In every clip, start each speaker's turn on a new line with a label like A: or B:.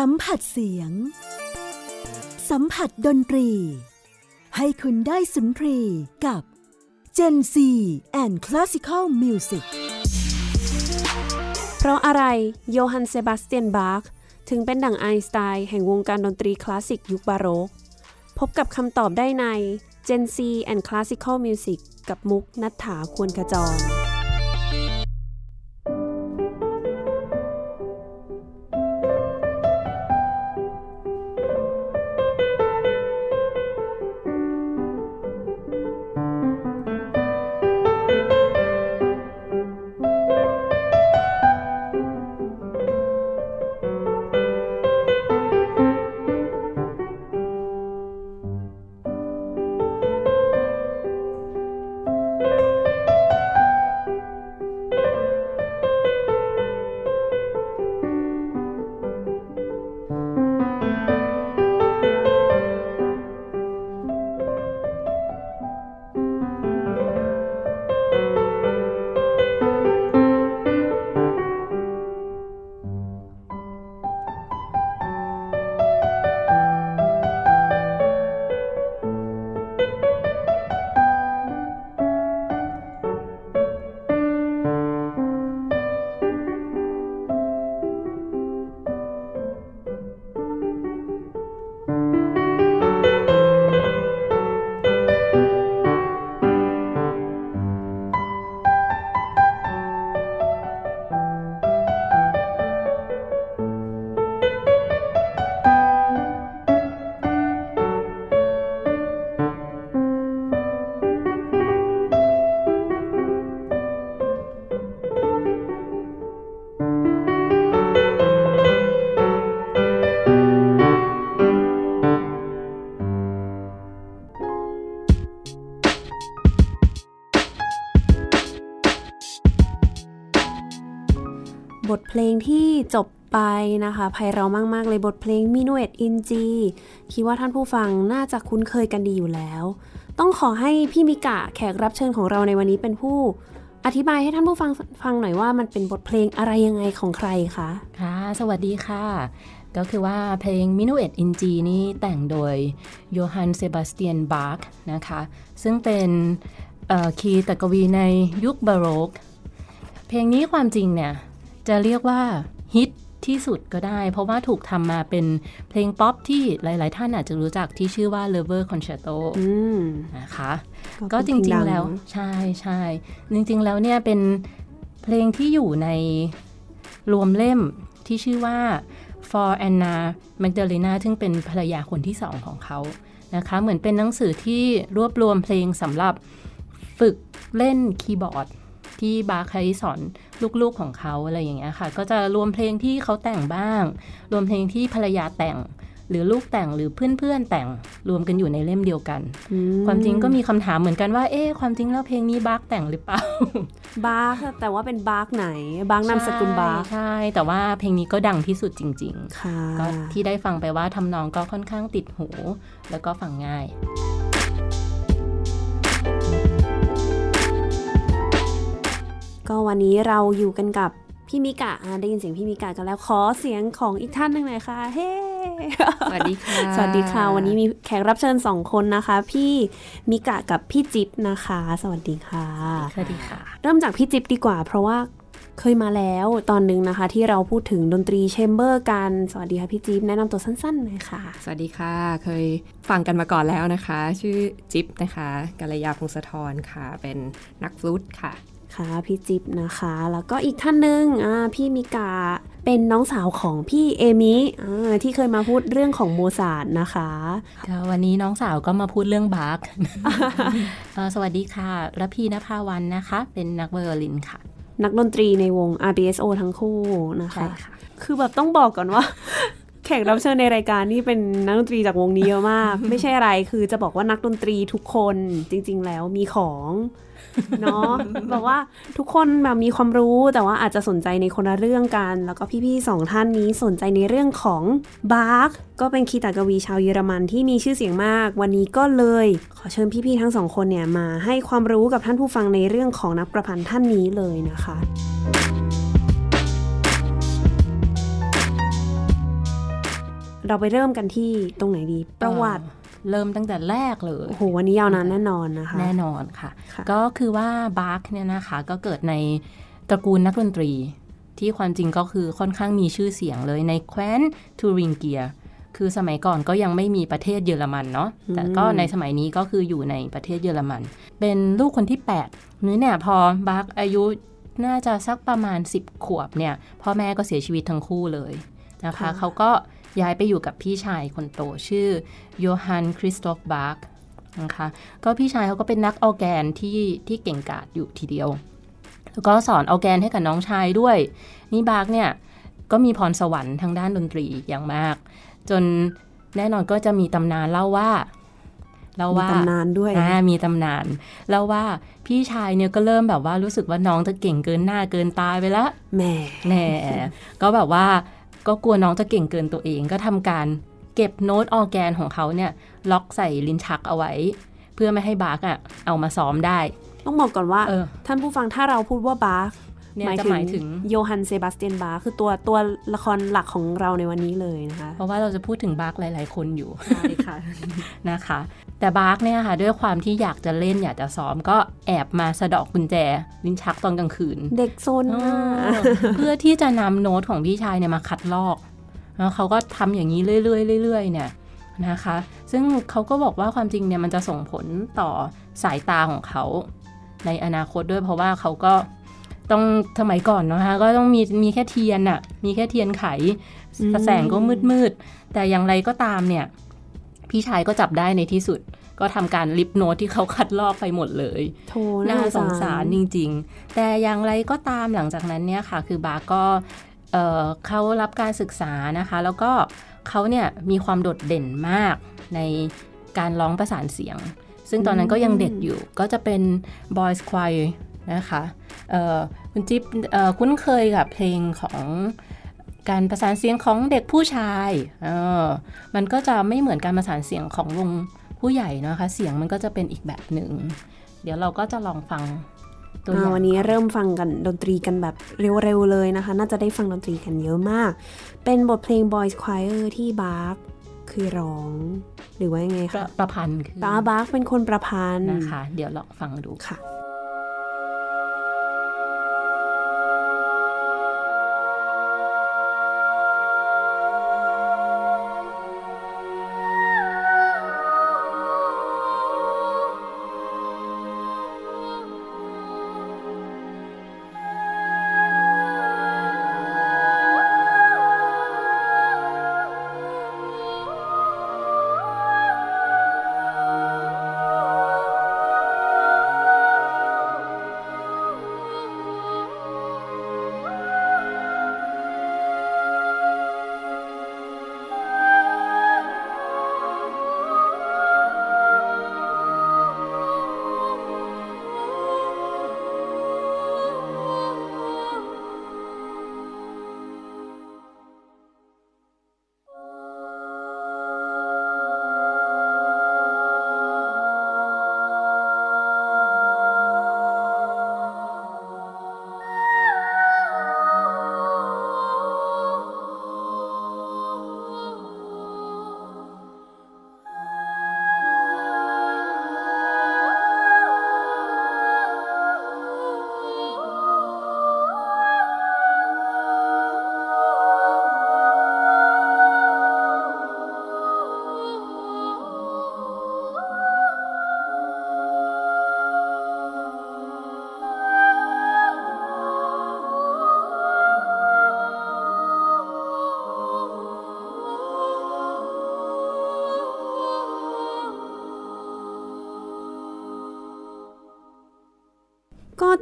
A: สัมผัสเสียง สัมผัสดนตรี ให้คุณได้สุนทรีกับ Gen Z and Classical Music
B: เพราะอะไรโยฮันเซบาสเตียนบาร์กถึงเป็นดั่งไอน์สไตน์แห่งวงการดนตรีคลาสสิกยุคบาโรก พบกับคำตอบได้ใน Gen Z and Classical Music กับมุกนัฐถาควรขจร จบไปนะคะไพเราะมาก ๆ เลยบทเพลง Minuet in G คิดว่าท่านผู้ฟังน่าจะคุ้นเคยกันดีอยู่แล้ว ต้องขอให้พี่มิกะแขกรับเชิญของเราในวันนี้เป็นผู้ อธิบายให้ท่านผู้ฟังฟังหน่อยว่ามันเป็นบทเพลงอะไรยังไงของใครคะ
C: ค่ะ สวัสดีค่ะ ก็คือว่าเพลง Minuet in G นี้แต่งโดยโยฮันเซบาสเตียนบาร์กนะคะ ซึ่งเป็นคีย์ตกวีในยุคบาโรก เพลงนี้ความจริงเนี่ยจะเรียกว่า ฮิตที่สุดก็ได้ เพราะว่าถูกทำมาเป็นเพลงป๊อปที่หลาย ๆ ท่านอาจจะรู้จักที่ชื่อว่า Lover Concerto
B: อืม
C: นะคะ
B: ก็
C: ก็
B: เป็
C: จ
B: นเพลง
C: ริ
B: ดั
C: ง
B: ง
C: ๆ แล้วใช่ใช่จริง ๆ แล้วเนี่ยเป็นเพลงที่อยู่ในรวมเล่มที่ชื่อว่า For Anna Magdalena ซึ่งเป็นภรรยาคนที่สองของเขานะคะ เหมือนเป็นหนังสือที่รวบรวมเพลงสำหรับฝึกเล่นคีย์บอร์ด ที่บาคใช้สอนลูกๆของเขาอะไรอย่างเงี้ยค่ะ ก็จะรวมเพลงที่เขาแต่งบ้าง รวมเพลงที่ภรรยาแต่งหรือลูกแต่งหรือเพื่อนๆแต่งรวมกันอยู่ในเล่มเดียวกัน
B: อื
C: ความจริงก็มีคำถามเหมือนกันว่า เอ๊ะความจริงแล้วเพลงนี้บาร์กแต่งหรือเปล่า
B: บาร์กแต่ว่าเป็นบาร์กไหนบาร์กนามสกุลบาร์ก
C: ใช่ แต่ว่าเพลงนี้ก็ดังที่สุดจริง
B: ค่ะ
C: ๆก็ที่ได้ฟังไปว่าทำนองก็ค่อนข้างติดหู แล้วก็ฟังง่าย
B: ก็วันนี้เราอยู่กันกับพี่มิกะอ่าได้ยินเสียงพี่มิกะกันแล้วขอเสียงของอีกท่านหนึ่งหน่อยค่ะ เฮ้
D: สวัสดีค่ะ
B: สวัสดีค่ะ วันนี้มีแขกรับเชิญสองคนนะคะ พี่มิกะกับพี่จิ๊บนะคะ สวัสดีค่ะ
C: สวัสดีค่ะ
B: เริ่มจากพี่จิ๊บดีกว่า เพราะว่าเคยมาแล้วตอนหนึงนะคะ ที่เราพูดถึงดนตรีแชมเบอร์กัน สวัสดีค่ะพี่จิ๊บแนะนำตัวสั้นๆหน่อยค่ะ
D: สวัสดีค่ะ เคยฟังกันมาก่อนแล้วนะคะ ชื่อจิ๊บนะคะกัลยาพงศธรค่ะ เป็นนักฟลุตค่ะ
B: ค่ะพี่จิ๊บนะคะ แล้วก็อีกท่านหนึ่งอ่าพี่มิกาเป็นน้องสาวของพี่เอมิอ่าที่เคยมาพูดเรื่องของโมซาร์ทนะคะ
C: ก็วันนี้น้องสาวก็มาพูดเรื่องบาร์กเอ่อสวัสดีค่ะระพีนภาวันนะคะ เป็นนักไวโอลินค่ะ
B: นักดนตรีในวง RBSO ทั้งคู่นะคะ
C: ใช่ค่ะ
B: คือแบบต้องบอกก่อนว่าแขกรับเชิญในรายการนี่เป็นนักดนตรีจากวงนี้เยอะมาก ไม่ใช่อะไรคือจะบอกว่านักดนตรีทุกคนจริง ๆ แล้วมีของ เนาะบอกว่าทุกคนแบบมีความรู้แต่ว่าอาจจะสนใจในคนละเรื่องกัน แล้วก็พี่ๆสองท่านนี้สนใจในเรื่องของบาร์กก็เป็นคีตากวีชาวเยอรมันที่มีชื่อเสียงมาก วันนี้ก็เลย ขอเชิญพี่ๆทั้งสองคนเนี่ยมาให้ความรู้กับท่านผู้ฟังในเรื่องของนักประพันธ์ท่านนี้เลยนะคะคเราไปเริ่มกันที่ตรงไหนดี ประวัติ
C: เริ่มตั้งแต่แรกเลย
B: โอ้โหวันนี้ยาวนานแน่นอนนะคะ
C: แน่นอนค่ะ
B: ค่ะ
C: ก็คือว่าบาร์กเนี่ยนะคะก็เกิดในตระกูลนักดนตรี ที่ความจริงก็คือค่อนข้างมีชื่อเสียงเลยในแคว้นทูริงเกียคือสมัยก่อนก็ยังไม่มีประเทศเยอรมันเนาะ แต่ก็ในสมัยนี้ก็คืออยู่ในประเทศเยอรมัน เป็นลูกคนที่ 8 นี่เนี่ยพอบาร์กอายุน่าจะสักประมาณ 10 ขวบเนี่ย พ่อแม่ก็เสียชีวิตทั้งคู่เลยนะคะ
B: ค่ะ
C: เขาก็ ย้ายไปอยู่กับพี่ชายคนโตชื่อโยฮันคริสโตฟบาร์กนะคะก็พี่ชายเขาก็เป็นนักออร์แกนที่ที่เก่งกาจอยู่ทีเดียว แล้วก็สอนออร์แกนให้กับน้องชายด้วย นี่บาร์กเนี่ยก็มีพรสวรรค์ทางด้านดนตรีอย่างมาก จนแน่นอนก็จะมีตำนานเล่าว่าเล่า
B: มี
C: ว่า
B: ตำนานด้วย
C: อ่ามีตำนานเล่าว่าพี่ชายเนี่ยก็เริ่มแบบว่ารู้สึกว่าน้องจะเก่งเกินหน้าเกินตาไปละ
B: แหม
C: แน่ก็แบบว่า ก็กลัวน้องจะเก่งเกินตัวเองก็ทำการเก็บโน้ตออร์แกนของเขาเนี่ยล็อกใส่ลิ้นชักเอาไว้ เพื่อไม่ให้บาร์กอะเอามาซ้อมได้
B: ต้องบอกก่อนว่า
C: เออ
B: ท่านผู้ฟังถ้าเราพูดว่าบาค
C: เนี่ยจะหมายถึง
B: โยฮันเซบาสเตียนบาคคือตัวตัวละครหลักของเราในวันนี้เลยนะคะ
C: เพราะว่าเราจะพูดถึงบาร์กหลาย ๆ คนอยู่
B: ใช่ค่ะ
C: นะคะ แต่บาร์กเนี่ยค่ะด้วยความที่อยากจะเล่นอยากจะซ้อมก็แอบมาสะเดาะกุญแจ ลิ้นชักตอนกลางคืน
B: เด็กโซนมาก
C: เพื่อที่จะนำโน้ตของพี่ชายเนี่ยมาคัดลอกแล้วเขาก็ทำอย่างนี้เรื่อยๆเรื่อยๆเนี่ยนะคะ ซึ่งเขาก็บอกว่าความจริงเนี่ยมันจะส่งผลต่อสายตาของเขาในอนาคตด้วยเพราะว่าเขาก็ ต้องสมัยก่อนนะคะก็ต้องมีมีแค่เทียนอะมีแค่เทียนไข
B: อืม
C: แสงก็มืดมืดๆแต่อย่างไรก็ตามเนี่ย พี่ชายก็จับได้ในที่สุด ก็ทำการลิปโน้ตที่เขาคัดลอกไปหมดเลย
B: โถ
C: น่าสงสารจริง ๆ แต่อย่างไรก็ตามหลังจากนั้นเนี่ยค่ะ คือบาร์ก็เอ่อเขารับการศึกษานะคะ แล้วก็เขาเนี่ยมีความโดดเด่นมากในการร้องประสานเสียง ซึ่งตอนนั้นก็ยังเด็กอยู่ก็จะเป็น Boys Choir นะคะเอ่อ คุณจิ๊บเอ่อคุ้นเคยกับเพลงของการประสานเสียงของเด็กผู้ชายเออมันก็จะไม่เหมือนการประสานเสียงของวงผู้ใหญ่นะคะ เสียงมันก็จะเป็นอีกแบบหนึ่ง เดี๋ยวเราก็จะลองฟังตัวอ
B: อ่า
C: ย่าง
B: วันนี้เริ่มฟังกันดนตรีกันแบบเร็วๆเลยนะคะ น่าจะได้ฟังดนตรีกันเยอะมาก เป็นบทเพลง Boys Choir ที่บาร์กคือร้อง หรือว่ายังไง
C: ประ
B: คะ
C: ประพันธ์คือ
B: ตาบาร์กเป็นคนประพันธ์
C: นะคะ เดี๋ยวลองฟังดู
B: ค่ะ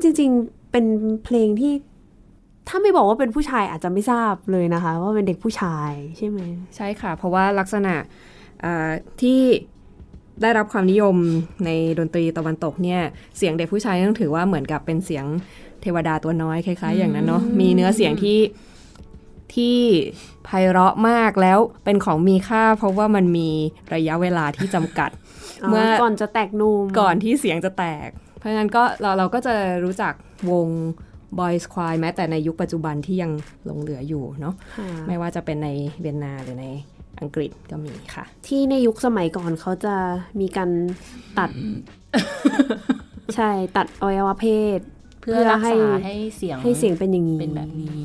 B: จริง ๆ เป็นเพลงที่ถ้าไม่บอกว่าเป็นผู้ชายอาจจะไม่ทราบเลยนะคะ ว่าเป็นเด็กผู้ชายใช่ไหม
D: ใช่ค่ะ เพราะว่าลักษณะอ่าที่ได้รับความนิยมในดนตรีตะวันตกเนี่ยเสียงเด็กผู้ชายต้องถือว่าเหมือนกับเป็นเสียงเทวดาตัวน้อยคล้ายๆ อย่างนั้นเนาะมีเนื้อเสียงที่ที่ไพเราะมากแล้วเป็นของมีค่า เพราะว่ามันมีระยะเวลาที่จำกัด เมื่อ
B: ก่อนจะแตกนุ่ม
D: ก่อนที่เสียงจะแตก เพราะฉะนั้นก็เราเราก็จะรู้จักวง Boys Choir แม้แต่ในยุคปัจจุบันที่ยังหลงเหลืออยู่เนาะ
B: ค่ะ
D: ไม่ว่าจะเป็นในเวียนนาหรือในอังกฤษก็มีค่ะ
B: ที่ในยุคสมัยก่อนเขาจะมีการตัด ใช่ตัดอวัยวะเพศ
C: เพื่อ
B: เพื่อ
C: รัก
B: ให้
C: ษาให้เสียง
B: ให้เสียงเป็นอย่างนี้
C: เป็นแบบนี้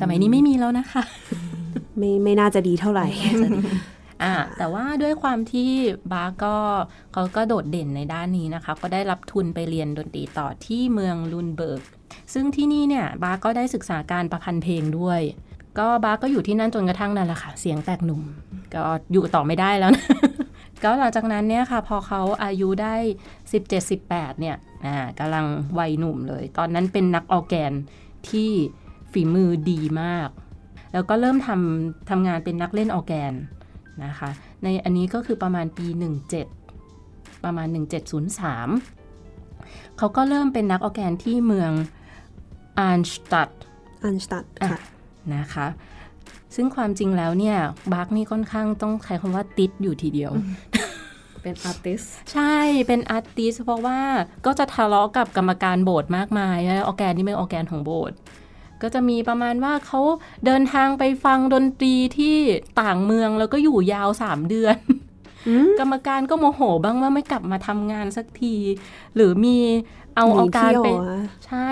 C: สมัยนี้ไม่มีแล้วนะคะ
B: ไม่ไม่น่าจะดีเท่าไหร่
C: อ่าแต่ว่าด้วยความที่บาคก็เขาก็โดดเด่นในด้านนี้นะคะ ก็ได้รับทุนไปเรียนดนตรีต่อที่เมืองลุนเบิร์ก ซึ่งที่นี่เนี่ยบาคก็ได้ศึกษาการประพันธ์เพลงด้วย ก็บาคก็อยู่ที่นั่นจนกระทั่งนั่นแหละค่ะ เสียงแตกหนุ่ม ก็อยู่ต่อไม่ได้แล้วนะก็หลังจากนั้นเนี่ยค่ะ พอเขาอายุได้ 17-18 เนี่ยอ่ากำลังวัยหนุ่มเลย ตอนนั้นเป็นนักออร์แกนที่ฝีมือดีมาก แล้วก็เริ่มทำทำงานเป็นนักเล่นออร์แกน นะคะ ในอันนี้ก็คือประมาณปี 17 ประมาณ 1703 เขาก็เริ่มเป็นนักออร์แกนที่เมืองอาร์นสตัด
B: อันสตัดค่ะ
C: นะคะ ซึ่งความจริงแล้วเนี่ยบาร์กนี่ค่อนข้างต้องใช้คำว่าติสต์อยู่ทีเดียว
D: เป็น artist
C: ใช่เป็น artist เพราะว่าก็จะทะเลาะกับกรรมการโบสถ์มากมายนะออร์แกนนี่เป็นออร์แกนของโบสถ์ ก็จะมีประมาณว่าเขาเดินทางไปฟังดนตรีที่ต่างเมืองแล้วก็อยู่ยาวสามเดือน
B: อืม
C: กรรมการก็โมโหบ้างว่าไม่กลับมาทำงานสักที หรือมีเอา
B: ห
C: อ
B: นี
C: อร์แกน
B: เที่ยว
C: ไป
B: อะ
C: ใช่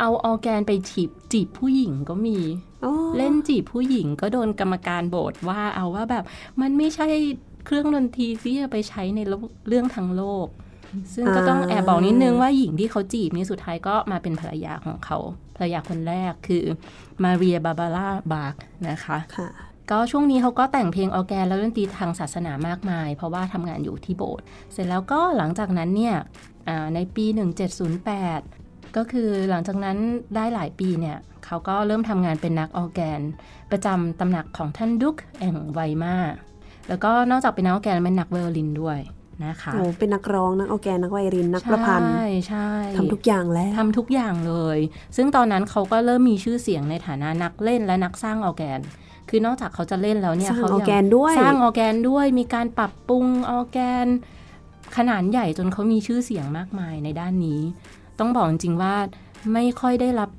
C: เอาออร์แกนไปจีบจีบผู้หญิงก็มี
B: โอ้
C: เล่นจีบผู้หญิงก็โดนกรรมการโบสว่าเอาว่าแบบ มันไม่ใช่เครื่องดนตรีที่จะไปใช้ในเรื่องทั้งโลก ซึ่งก็ต้องแอบบอกนิดนึงว่าหญิงที่เขาจีบนี่สุดท้ายก็มาเป็นภรรยาของเขา ภรรยาคนแรกคือมาเรียบาร์บาราบาคนะคะ
B: ค่ะ
C: ก็ช่วงนี้เขาก็แต่งเพลงออร์แกนแล้วดนตรีทางศาสนามากมาย เพราะว่าทำงานอยู่ที่โบสถ์เสร็จแล้วก็หลังจากนั้นเนี่ยอ่าในปี 1708 ก็คือหลังจากนั้นได้หลายปีเนี่ยเขาก็เริ่มทำงานเป็นนักออร์แกน ประจำตำหนักของท่านดยุกแห่งไวมาร์แล้วก็นอกจากเป็นนักออร์แกนเป็นนักไวโอลินด้วย นะคะ
B: โอ้เป็นนักร้องนักออร์แกนนักไวโอลินนักประพันธ์
C: ใช่ใช่
B: ทำทุกอย่างแล้ว
C: ทำทุกอย่างเลย ซึ่งตอนนั้นเขาก็เริ่มมีชื่อเสียงในฐานะนักเล่นและนักสร้างออร์แกน คือนอกจากเขาจะเล่นแล้วเนี่ย
B: สร้าง
C: เขา
B: ออร์แกนด้วย
C: สร้างออร์แกนด้วยมีการปรับปรุงออร์แกน ขนาดใหญ่จนเขามีชื่อเสียงมากมายในด้านนี้ ต้องบอกจริงๆว่าไม่ค่อยได้รับ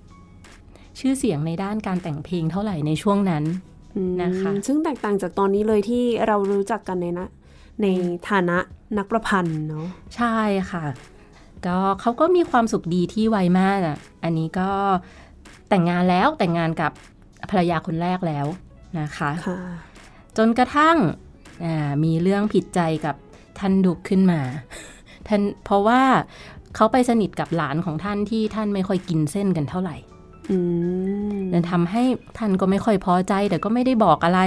C: ชื่อเสียงในด้านการแต่งเพลงเท่าไหร่ในช่วงนั้น
B: อืม
C: นะคะ
B: ซึ่งแตกต่างจากตอนนี้เลยที่เรารู้จักกันในนะ ในฐานะนักประพันธ์เนาะ
C: ใช่ค่ะ ก็เขาก็มีความสุขดีที่ไวมากอะอันนี้ก็แต่งงานแล้วแต่งงานกับภรรยาคนแรกแล้วนะคะ
B: ค่ะ
C: จนกระทั่งอ่ามีเรื่องผิดใจกับท่านดุกขึ้นมาท่านเพราะว่าเขาไปสนิทกับหลานของท่านที่ท่านไม่ค่อยกินเส้นกันเท่าไหร่
B: อืม
C: นั่นทำให้ท่านก็ไม่ค่อยพอใจแต่ก็ไม่ได้บอกอะไร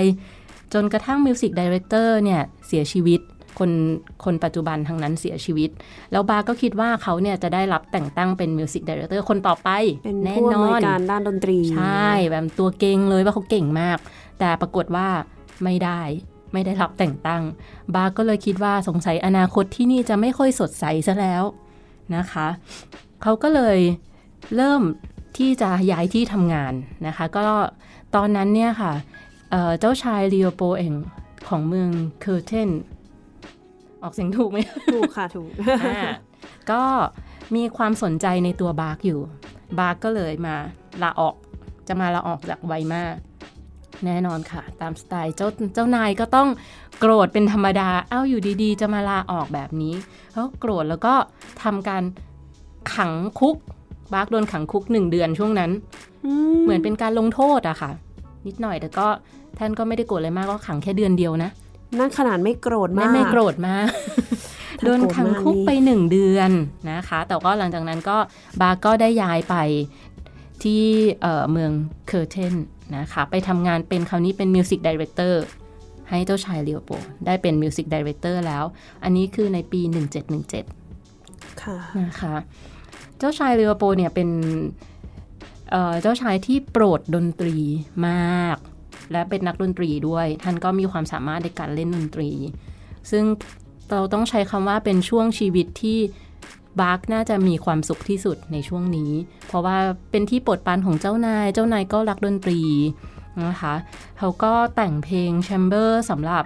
C: จนกระทั่ง music director เนี่ยเสียชีวิตคนคนปัจจุบันทั้งนั้นเสียชีวิต แล้วบาคก็คิดว่าเขาเนี่ยจะได้รับแต่งตั้งเป็น music director คนต่อไป
B: เป็น
C: แน่
B: ผู้
C: น
B: อำน
C: อ
B: วย
C: น
B: การด้านดนตรี
C: ใช่แบบตัวเก่งเลยว่าเขาเก่งมาก แต่ปรากฏว่าไม่ได้ไม่ได้รับแต่งตั้ง บาคก็เลยคิดว่าสงสัยอนาคตที่นี่จะไม่ค่อยสดใสซะแล้วนะคะ เขาก็เลยเริ่มที่จะย้ายที่ทำงานนะคะ ก็ตอนนั้นเนี่ยค่ะ เอ่อเจ้าชายลีโอโปลด์เองของเมืองเคอร์เทนออกเสียงถูกไหม
B: ถูกค่ะถูก
C: อ่าก็มีความสนใจในตัวบาร์กอยู่ บาร์กก็เลยมาลาออกจะมาลาออกจากไวมาร์แน่นอนค่ะ ตามสไตล์เจ้าเจ้านายก็ต้องโกรธเป็นธรรมดา เอ้าอยู่ดีๆ จะมาลาออกแบบนี้เขาโกรธแล้วก็ทำการขังคุกบาร์กโดนขังคุกหนึ่งเดือนช่วงนั้น เหมือนเป็นการลงโทษอะค่ะ นิดหน่อยแต่ก็ ท่านก็ไม่ได้โกรธอะไรมากก็ขังแค่เดือนเดียวนะ
B: นั่นขนาดไม่โกรธ
C: ไม่
B: มาก
C: ไม่โกรธมาก
B: ถ้า
C: โดนขังคุก
B: โกรธมากนี่
C: ไปหนึ่งเดือนนะคะ แต่ก็หลังจากนั้นก็บาคก็ได้ย้ายไปที่เอ่อเมืองเคอร์เทนนะคะ ไปทำงานเป็นคราวนี้เป็น music director ให้เจ้าชายเลโอโปลด์ ได้เป็น music director แล้ว อันนี้คือในปี 1717
B: ค่ะ
C: นะคะ เจ้าชายเลียวโปเนี่ยเป็นเอ่อเจ้าชายที่โปรดดนตรีมาก และเป็นนักดนตรีด้วย ท่านก็มีความสามารถในการเล่นดนตรี ซึ่งเราต้องใช้คำว่าเป็นช่วงชีวิตที่บาร์กน่าจะมีความสุขที่สุดในช่วงนี้ เพราะว่าเป็นที่โปรดปรานของเจ้านาย เจ้านายก็รักดนตรีนะคะเขาก็แต่งเพลง chamber สำหรับ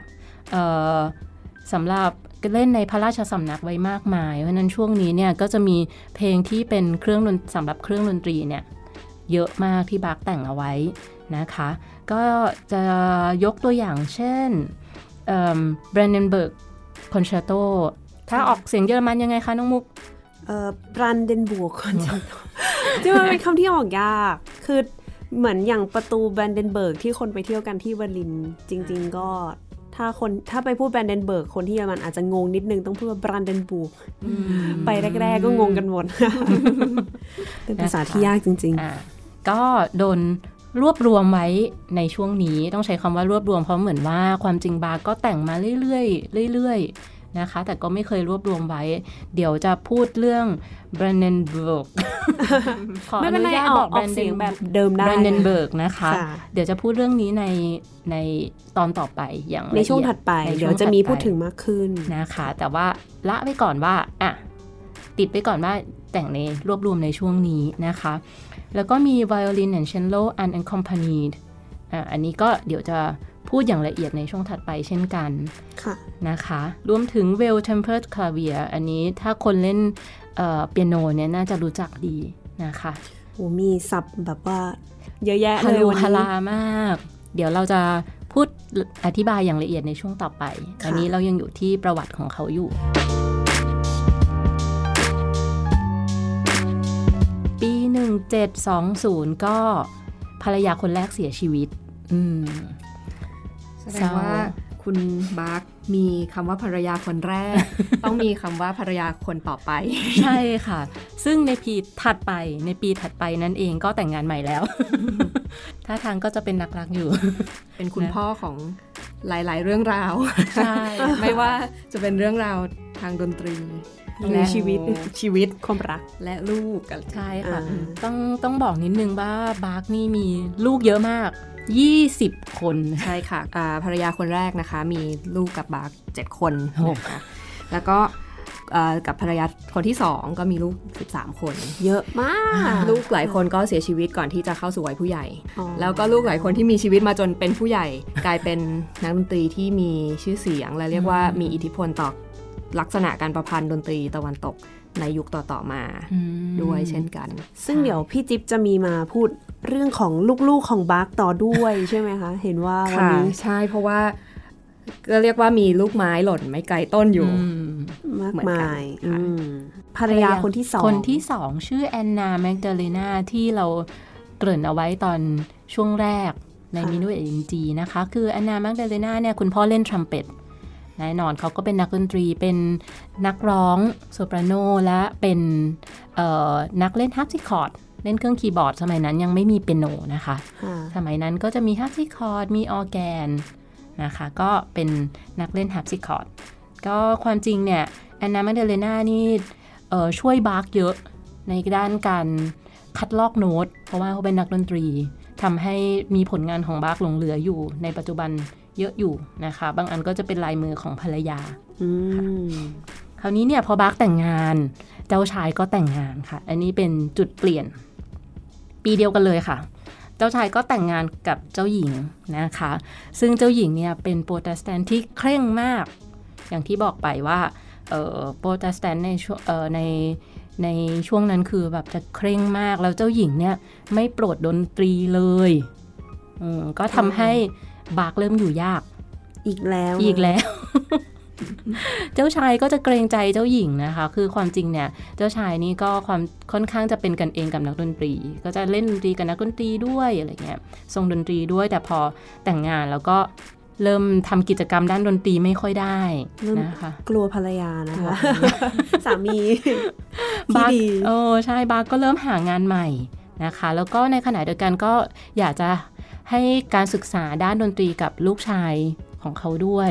C: สำหรับเล่นในพระราชสำนักไว้มากมาย เพราะฉะนั้นช่วงนี้เนี่ยก็จะมีเพลงที่เป็นเครื่องดนสำหรับเครื่องดนตรีเนี่ยเยอะมากที่บาร์กแต่งเอาไว้นะคะ ก็จะยกตัวอย่างเช่นแบรนเดนเบิร์กคอนแชร์โตถ้าออกเสียงเยอรมันยังไงคะ น้องมุก
B: เอ่อบรันเดนบวร์กคอนแชร์โตที่มันเป็นคำที่ออกยาก คือเหมือนอย่างประตูแบรนเดนเบิร์กที่คนไปเที่ยวกันที่เบอร์ลิน จริง ๆ ก็ถ้าคนถ้าไปพูดแบรนเดนเบิร์กคนที่เยอรมันอาจจะงงนิดนึงต้องพูดว่าบรันเดนบวร์กไปแรก ๆ ก็งงกันหมด เป็นภาษาที่ยากจริง
C: อ่าก็โดน รวบรวมไว้ในช่วงนี้ต้องใช้คำว่ารวบรวมเพราะเหมือนว่าความจริงบาคก็แต่งมาเรื่อยๆเรื่อยๆนะคะ แต่ก็ไม่เคยรวบรวมไว้ เดี๋ยวจะพูดเรื่อง Brandenburg ขอ
B: ๆไม่
C: อ
B: เป็น
C: นุ
B: ไร
C: ญาต
B: ออบ
C: อกก
B: ออกเสียงแบบเดิมได้
C: Brandenburg นะคะ
B: ค่ะ
C: เดี๋ยวจะพูดเรื่องนี้ในในตอนต่อไปอย่างละ
B: ใน
C: เอีย
B: ช่วงถัดไป
C: ในช่
B: เดี๋ยว
C: ง
B: จะมี
C: ถัไป
B: พูดถึงมากขึ้น
C: นะคะ แต่ว่าละไว้ก่อนว่าอะติดไว้ก่อนว่าแต่งในรวบรวมในช่วงนี้นะคะ แล้วก็มี violin and cello unaccompanied อะอันนี้ก็เดี๋ยวจะพูดอย่างละเอียดในช่วงถัดไปเช่นกัน
B: ค่ะ
C: นะคะ รวมถึง well tempered clavier อันนี้ถ้าคนเล่นเอ่อเปียโนเนี่ยน่าจะรู้จักดีนะคะ
B: โอ้มีศัพท์แบบว่า เยอะแยะ
C: ฮา
B: เลย
C: ลู
B: วัน
C: ฮา
B: นี้
C: ลามาก เดี๋ยวเราจะพูดอธิบายอย่างละเอียดในช่วงต่อไป
B: ค่ะ
C: อันนี้เรายังอยู่ที่ประวัติของเขาอยู่ 1720 ก็ภรรยาคนแรกเสียชีวิต อืม
D: แสดงว่าคุณบาร์กมีคำว่าภรรยาคนแรก ต้องมีคำว่าภรรยาคนต่อไป
C: ใช่ค่ะ ซึ่งในปีถัดไปในปีถัดไปนั่นเองก็แต่งงานใหม่แล้ว ท่าทางก็จะเป็นนักรักอยู่
D: เป็นคุณ
C: นะ
D: พ่อของหลาย ๆ เรื่องราว
C: ใช่
D: ไม่ว่าจะเป็นเรื่องราวทางดนตรี
B: หรือชีวิต
D: ชีวิต
B: ความรัก
D: และลูกกัน
C: ใช่ค่ะ
B: อ่า
C: ต้องต้องบอกนิดนึงว่าบาร์กนี่มีลูกเยอะมาก 20 คน
D: ใช่ค่ะอ่าภรรยาคนแรกนะคะ มีลูกกับบาร์กเจ็ดคน
C: โอ้
D: นะคะแล้วก็อ่ากับภรรยาคนที่สองก็มีลูก 13 คน
B: เยอะมาก
D: ลูกหลายคนก็เสียชีวิตก่อนที่จะเข้าสู่วัยผู้ใหญ่
B: อ๋อ
D: แล้วก็ลูกหลายคนที่มีชีวิตมาจนเป็นผู้ใหญ่ กลายเป็นนักดนตรีที่มีชื่อเสียง และเรียกว่ามีอิทธิพลต่อ ลักษณะการประพันธ์ดนตรีตะวันตกในยุคต่อๆมา
C: อืม
D: ด้วยเช่นกัน
B: ซึ่งเดี๋ยวพี่จิ๊บจะมีมาพูดเรื่องของลูกๆของบาร์กต่อด้วยใช่ไหมคะ เห็นว่าวัน
D: ค่ะ
B: นี้
D: ใช่เพราะว่าก็เรียกว่ามีลูกไม้หล่นไม่ไกลต้นอยู่
C: อืม
B: มาก
D: เหมือน
B: มา
D: กัน
B: ย
D: ค่ะ
B: อืมภรรยาคนที่สอง
C: คนที่สองชื่อแอนนาแมกดาเลนาที่เราเกริ่นเอาไว้ตอนช่วงแรกใน Minuet in G นะคะ คือแอนนาแมกดาเลนาเนี่ยคุณพ่อเล่นทรัมเป็ต แน่นอนเขาก็เป็นนักดนตรีเป็นนักร้องโซปราโนและเป็นเอ่อนักเล่นฮาร์ปซิคอร์ดเล่นเครื่องคีย์บอร์ด สมัยนั้นยังไม่มีเปียโนนะคะ
B: ค่ะ
C: สมัยนั้นก็จะมีฮาร์ปซิคอร์ดมีออร์แกนนะคะ ก็เป็นนักเล่นฮาร์ปซิคอร์ดก็ความจริงเนี่ยแอนนาแมกดาเลนานี่เอ่อช่วยบาร์กเยอะในด้านการคัดลอกโน้ต เพราะว่าเขาเป็นนักดนตรีทำให้มีผลงานของบาร์กหลงเหลืออยู่ในปัจจุบัน เยอะอยู่นะคะ บางอันก็จะเป็นลายมือของภรรยา
B: อืม
C: คราวนี้เนี่ยพอบาร์กแต่งงาน เจ้าชายก็แต่งงานค่ะ อันนี้เป็นจุดเปลี่ยน ปีเดียวกันเลยค่ะ เจ้าชายก็แต่งงานกับเจ้าหญิงนะคะ ซึ่งเจ้าหญิงเนี่ยเป็นโปรเตสแตนต์ที่เคร่งมาก อย่างที่บอกไปว่าเอ่อโปรเตสแตนต์ในช่วงเอ่อในในช่วงนั้นคือแบบจะเคร่งมากแล้วเจ้าหญิงเนี่ยไม่โปรดดนตรีเลยอืมก็ทำให้ บาร์กเริ่มอยู่ยาก
B: อีกแล้ว
C: อีกแล้ว เจ้าชายก็จะเกรงใจเจ้าหญิงนะคะ คือความจริงเนี่ย เจ้าชายนี่ก็ความค่อนข้างจะเป็นกันเองกับนักดนตรี ก็จะเล่นดนตรีกับนักดนตรีด้วยอะไรเงี้ยทรงดนตรีด้วย แต่พอแต่งงานแล้วก็เริ่มทำกิจกรรมด้านดนตรีไม่ค่อยได้นะคะ
B: กลัวภรรยานะคะ สามีที่
C: บาร์
B: ดี
C: โอ้ใช่บาร์ก็เริ่มหางานใหม่นะคะ แล้วก็ในขณะเดียวกันก็อยากจะ ให้การศึกษาด้านดนตรีกับลูกชายของเขาด้วย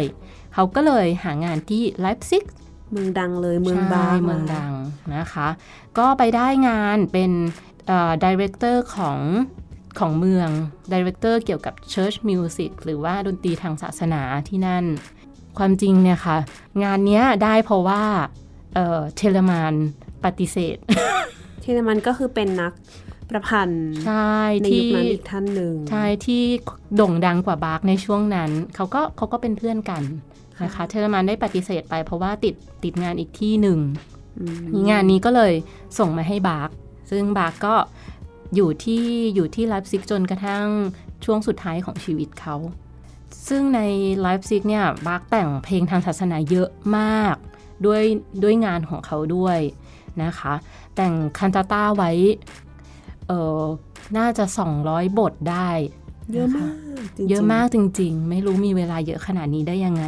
C: เขาก็เลยหางานที่ไลพ์ซิก
B: เมืองดังเลยเมืองบาค
C: ใช่ เมืองดังนะคะ ก็ไปได้งานเป็น director ของของเมือง director เกี่ยวกับ Church Music หรือว่าดนตรีทางศาสนาที่นั่น ความจริงเนี่ยค่ะ งานเนี้ยได้เพราะว่าเอ่อเทเลมานปฏิเสธ
B: เทเลมานก็คือเป็นนัก ประพันธ์
C: ใช่
B: ในยุคนั้นที่อีกท่านหนึ่ง
C: ใช่ที่โด่งดังกว่าบาร์กในช่วงนั้นเขาก็เขาก็เป็นเพื่อนกันนะคะเทเลมานได้ปฏิเสธไปเพราะว่าติดติดงานอีกที่หนึ่ง
B: อืม
C: งานนี้ก็เลยส่งมาให้บาร์กซึ่งบาร์กก็อยู่ที่อยู่ที่ไลพ์ซิกจนกระทั่งช่วงสุดท้ายของชีวิตเขา ซึ่งในไลพ์ซิกเนี่ยบาร์กแต่งเพลงทางศาสนาเยอะมากด้วยด้วยงานของเขาด้วยนะคะ แต่ง cantata ไว้ เออน่าจะ 200 บทได้
B: เยอะมากจริงๆ
C: เยอะมากจริง ๆ ไม่รู้มีเวลาเยอะขนาดนี้ได้ยังไง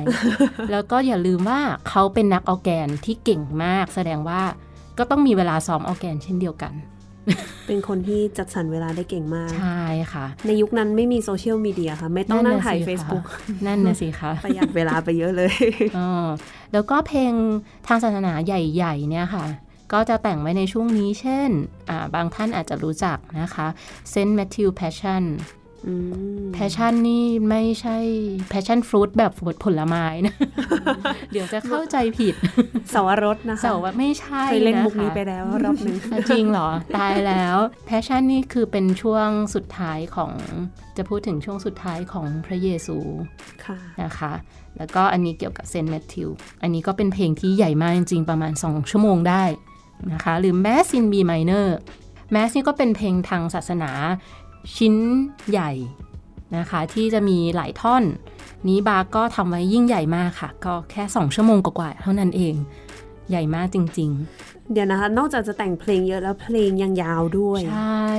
C: แล้วก็อย่าลืมว่าเขาเป็นนักออร์แกนที่เก่งมาก แสดงว่าก็ต้องมีเวลาซ้อมออร์แกนเช่นเดียวกัน
B: เป็นคนที่จัดสรรเวลาได้เก่งมาก
C: ใช่ค่ะ
B: ในยุคนั้นไม่มีโซเชียลมีเดียค่ะ ไม่ต้องนั่งถ่ายะ
C: สิคะ
B: Facebook
C: นั่นนะสิคะ
B: ประหยัดเวลาไปเยอะเลย
C: อ๋อแล้วก็เพลงทางศาสนาใหญ่ ๆ เนี่ยค่ะ ก็จะแต่งไว้ในช่วงนี้ เช่นอ่าบางท่านอาจจะรู้จักนะคะ Saint Matthew Passion
B: อืม
C: Passion นี่ไม่ใช่ Passion Fruit แบบผลไม้นะ เดี๋ยวจะเข้าใจผิด
B: สาวรสนะคะ
C: เสาว่าไม่ใช่
B: เคยเล่น
C: นะคะ
B: มุกนี้ไปแล้วรอบหนึ่ง
C: อะจริงเหรอ ตายแล้ว Passion นี่คือเป็นช่วงสุดท้ายของจะพูดถึงช่วงสุดท้ายของพระเยซู
B: ค่ะ
C: นะคะ แล้วก็อันนี้เกี่ยวกับเซนต์แมทธิว อันนี้ก็เป็นเพลงที่ใหญ่มากจริงๆ ประมาณ 2 ชั่วโมงได้ นะคะหรือ Mass in B minor Mass นี่ก็เป็นเพลงทางศาสนาชิ้นใหญ่นะคะที่จะมีหลายท่อน นี้บาร์ก็ทำไว้ยิ่งใหญ่มากค่ะ ก็แค่ 2 ชั่วโมงกว่าๆเท่านั้นเองใหญ่มากจริง ๆ
B: เดี๋ยวนะคะ นอกจากจะแต่งเพลงเยอะแล้วเพลงยังยาวด้วย
C: ใช่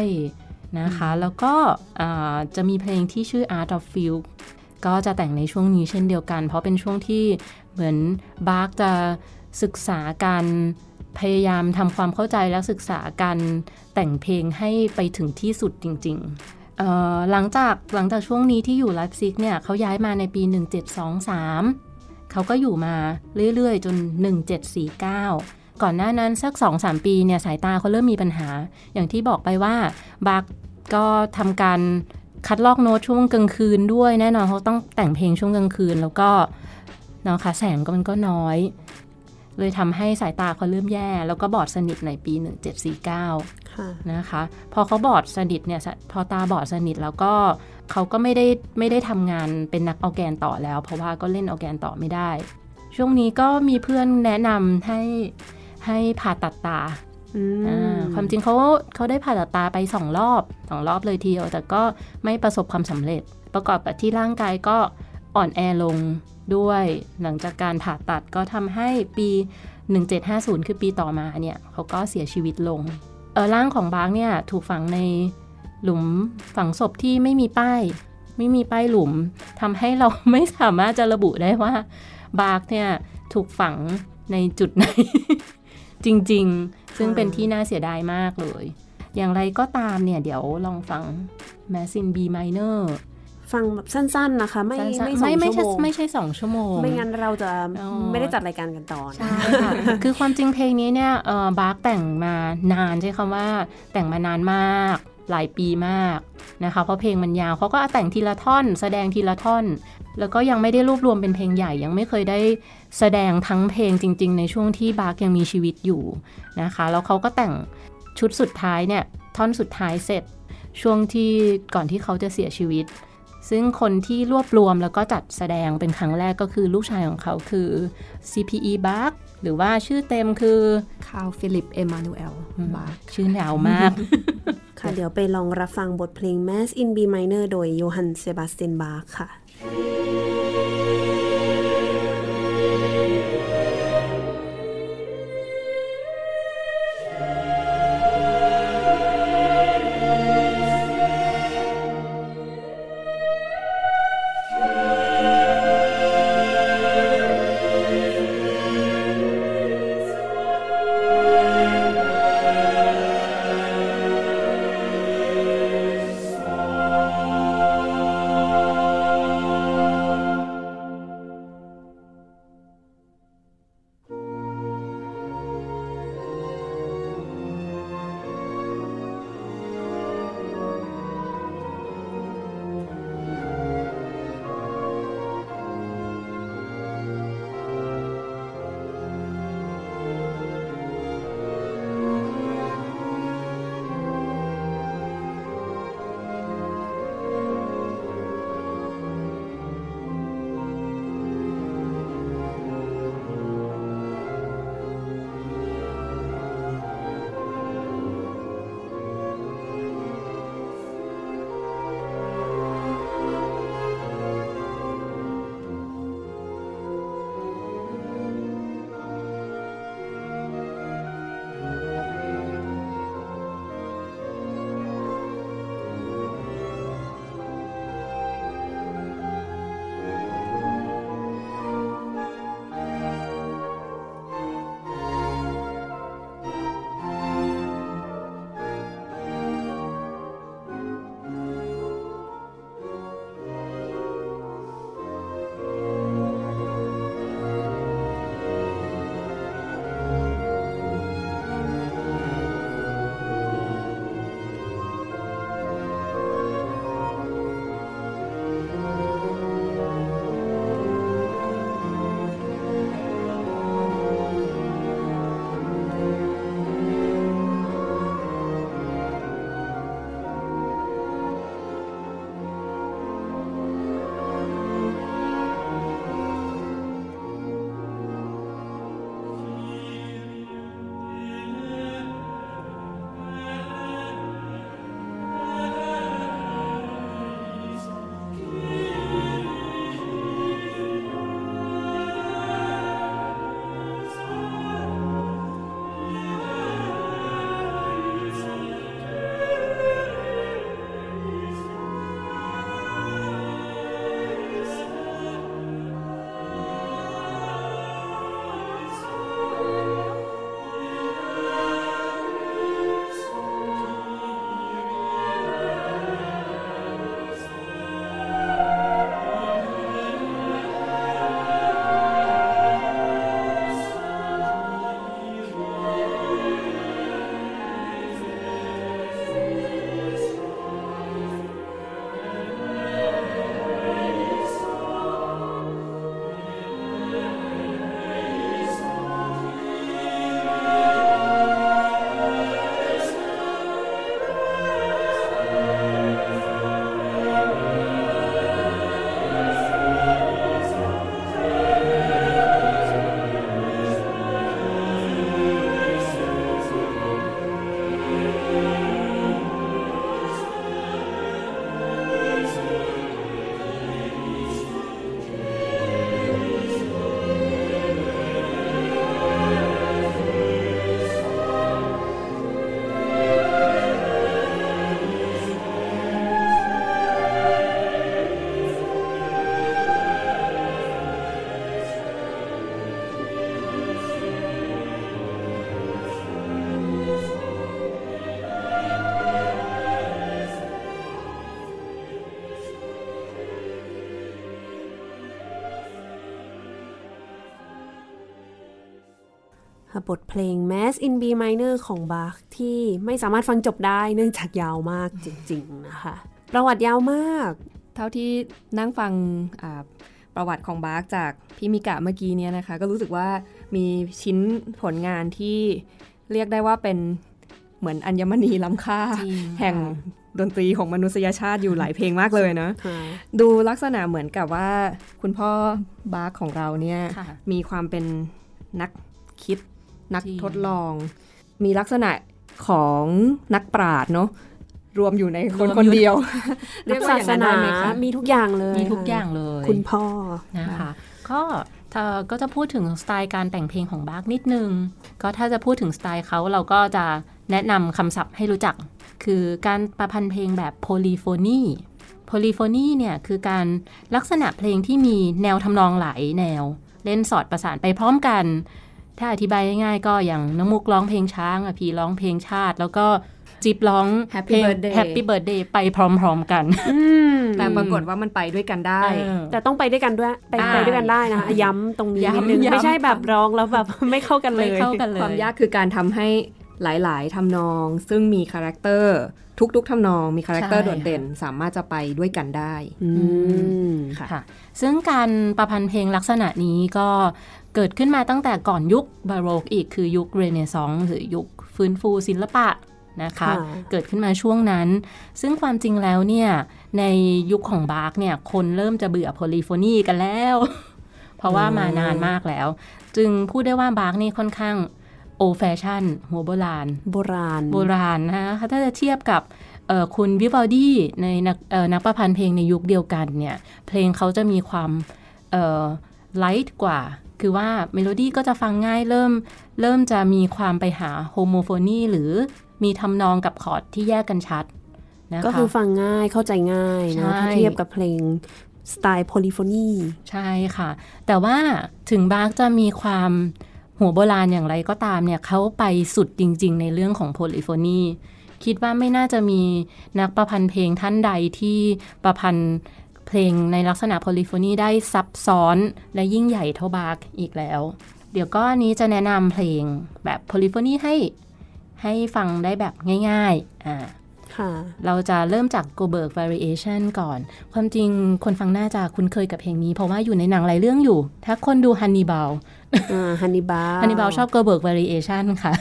C: นะคะ แล้วก็อ่าจะมีเพลงที่ชื่อ Art of Fugue ก็จะแต่งในช่วงนี้เช่นเดียวกัน เพราะเป็นช่วงที่เหมือนบาร์กจะศึกษาการ พยายามทำความเข้าใจและศึกษาการแต่งเพลงให้ไปถึงที่สุดจริง ๆ หลังจากหลังจากช่วงนี้ที่อยู่ไลพ์ซิกเนี่ยเขาย้ายมาในปี 1723 เขาก็อยู่มาเรื่อย ๆ จน 1749 ก่อนหน้านั้นสัก 2-3 ปีเนี่ยสายตาเขาเริ่มมีปัญหา อย่างที่บอกไปว่าบาร์กก็ทำการคัดลอกโน้ตช่วงกลางคืนด้วยแน่นอนเขาต้องแต่งเพลงช่วงกลางคืน แล้วก็เนาะค่ะแสงก็มันก็น้อย เลยทำให้สายตาเขาเริ่มแย่ แล้วก็บอดสนิทในปี 1749
B: ค่ะ
C: นะคะพอเขาบอดสนิทเนี่ยสพอตาบอดสนิทแล้วก็เขาก็ไม่ได้ไม่ได้ทำงานเป็นนักออร์แกนต่อแล้ว เพราะว่าก็เล่นออร์แกนต่อไม่ได้ ช่วงนี้ก็มีเพื่อนแนะนำให้ให้ผ่าตัดตา
B: อืม
C: อ่าความจริงเขาเขาได้ผ่าตัดตาไปสองรอบสองรอบเลยทีเดียวแต่ก็ไม่ประสบความสำเร็จ ประกอบกับที่ร่างกายก็อ่อนแอลง ด้วย หลังจากการผ่าตัดก็ทำให้ปี 1750 คือปีต่อมาเนี่ยเขาก็เสียชีวิตลง เออร่างของบาร์กเนี่ยถูกฝังในหลุมฝังศพที่ไม่มีป้าย ไม่มีป้ายหลุมทำให้เราไม่สามารถจะระบุได้ว่าบาร์กเนี่ยถูกฝังในจุดไหน จริงๆ ซึ่งเป็นที่น่าเสียดายมากเลย อย่างไรก็ตามเนี่ย เดี๋ยวลองฟัง m a s i n B minor
B: ฟังแบบสั้น ๆนะคะ ไม่
C: สั้นๆ
B: ไม่สอง
C: ไม่
B: ชั่ว
C: ใช่
B: โมง
C: ไม่ใช่สองชั่วโมง
B: ไม่งั้นเราจะ
C: อ๋อ
B: ไม่ได้จัดรายการกันต่อนะ
C: ใช่ค่ะคือความจริงเพลงนี้เนี่ยเออบาร์กแต่งมานานใช้คำว่าแต่งมานานมากหลายปีมากนะคะ เพราะเพลงมันยาวเขาก็แต่งทีละท่อน แสดงทีละท่อน แล้วก็ยังไม่ได้รวบรวมเป็นเพลงใหญ่ยังไม่เคยได้แสดงทั้งเพลงจริง ๆ ในช่วงที่บาร์กยังมีชีวิตอยู่นะคะแล้วเขาก็แต่งชุดสุดท้ายเนี่ยท่อนสุดท้ายเสร็จช่วงที่ก่อนที่เขาจะเสียชีวิต ซึ่งคนที่รวบรวมแล้วก็จัดแสดงเป็นครั้งแรกก็คือลูกชายของเขาคือ CPE b a r k หรือว่าชื่อเต็มคือ
D: คาร์ลฟิลิป เอมานูเอลบาร์
C: ชื่อยาวมาก
B: ค่ะเดี๋ยวไปลองรับฟังบทเพลง Mass in B minor โดยโยฮันเซบาสเตียนบาร์ค่ะ บทเพลง Mass in B minor ของบาร์ที่ไม่สามารถฟังจบได้เนื่องจากยาวมากจริง ๆ นะคะ ประวัติยาวมาก
D: เท่าที่นั่งฟังอ่าประวัติของบาร์กจากพี่มิกะเมื่อกี้เนี่ยนะคะ ก็รู้สึกว่ามีชิ้นผลงานที่เรียกได้ว่าเป็นเหมือนอัญมณีล้ำค่า
C: จริง
D: แห่งดนตรีของมนุษยชาติอยู่หลายเพลงมากเลยนะ
B: ค่ะ
D: ดูลักษณะเหมือนกับว่า คุณพ่อบาร์กของเราเนี่ย
C: ค่ะ
D: มีความเป็นนักคิด นักทดลองจริง มีลักษณะของนักปราชญ์เนาะรวมอยู่ในคนคนเดียว เรียกว่า
B: ศา
D: อย่าง
B: ส
D: นั้น
B: นา
D: ได้ไหมคะ
B: มีทุกอย่างเลย
C: มีทุก
B: ค่ะ
C: อย่างเลย
B: คุณพ่อ
C: นะคะก็เอ่อก็จะพูดถึงสไตล์การแต่งเพลงของบาร์กนิดนึง ก็ถ้าจะพูดถึงสไตล์เขาเราก็จะแนะนำคำศัพท์ให้รู้จัก คือการประพันธ์เพลงแบบ polyphony polyphony เนี่ยคือการลักษณะเพลงที่มีแนวทำนองหลายแนว เล่นสอดประสานไปพร้อมกัน ถ้าอธิบายง่ายๆก็อย่างน้องมุกร้องเพลงช้างอะพีร้องเพลงชาติ แล้วก็จิ๊บร้อง
D: Happy
C: เพลง
D: Birthday
C: Happy Birthday ไปพร้อม ๆกัน
B: อืม
D: แต่ปรากฏว่ามันไปด้วยกันได้
C: เออ
B: แต่ต้องไปด้วยกันด้วยไป
C: ได้
B: ไปด้วยกันได้นะคะย้ำตรงนี้นิดนึง
C: ย้ำ
B: ไม่ใช่แบบร้องแล้วแบบไม่เข้ากันเลย
C: ไม่เข้ากันเลย
D: ความยากคือการทำให้หลาย ๆ ทำนอง ซึ่งมี characterทุก ๆทำนองมี character
C: ใช่
D: โดดเด่นสามารถจะไปด้วยกันได้
B: อืม
D: ค่ะ
C: ค่ะ ซึ่งการประพันธ์เพลงลักษณะนี้ก็ เกิดขึ้นมาตั้งแต่ก่อนยุคบาโรกอีกคือยุคเรเนซองส์หรือยุคฟื้นฟูศิลปะนะคะ
B: ค่ะ
C: เกิดขึ้นมาช่วงนั้น ซึ่งความจริงแล้วเนี่ย ในยุคของบาร์กเนี่ย คนเริ่มจะเบื่อ polyphony กันแล้ว เพราะว่ามานานมากแล้ว จึงพูดได้ว่าบาร์กนี่ค่อนข้างold fashion หัวโบราณ
B: โบราณ
C: โบราณนะคะถ้าจะเทียบกับเอ่อคุณวิวัลดีในนักเอ่อนักประพันธ์เพลงในยุคเดียวกันเนี่ย เพลงเขาจะมีความ light กว่า คือว่าเมโลดี้ก็จะฟังง่ายเริ่ม เริ่มจะมีความไปหา homophony หรือมีทำนองกับคอร์ดที่แยกกันชัดนะคะ
B: ก็คือฟังง่ายเข้าใจง่ายนะ
C: ใช่
B: ถ้าเทียบกับเพลงสไตล์ polyphony
C: ใช่ค่ะ แต่ว่าถึงบาร์กจะมีความหัวโบราณอย่างไรก็ตามเนี่ยเขาไปสุดจริง ๆ ในเรื่องของ polyphony คิดว่าไม่น่าจะมีนักประพันธ์เพลงท่านใดที่ประพันธ์ เพลงในลักษณะ polyphony ได้ซับซ้อนและยิ่งใหญ่เท่าบาร์กอีกแล้ว เดี๋ยวก็อันนี้จะแนะนำเพลงแบบ polyphony ให้ให้ฟังได้แบบง่ายๆอ่า
B: ค่ะ
C: เราจะเริ่มจาก Goldberg Variation ก่อน ความจริงคนฟังน่าจะคุ้นเคยกับเพลงนี้ เพราะว่าอยู่ในหนังหลายเรื่องอยู่ ถ้าคนดู Hannibal
B: อ่าฮันนิบาล
C: Hannibal ชอบ Goldberg Variation ค่ะ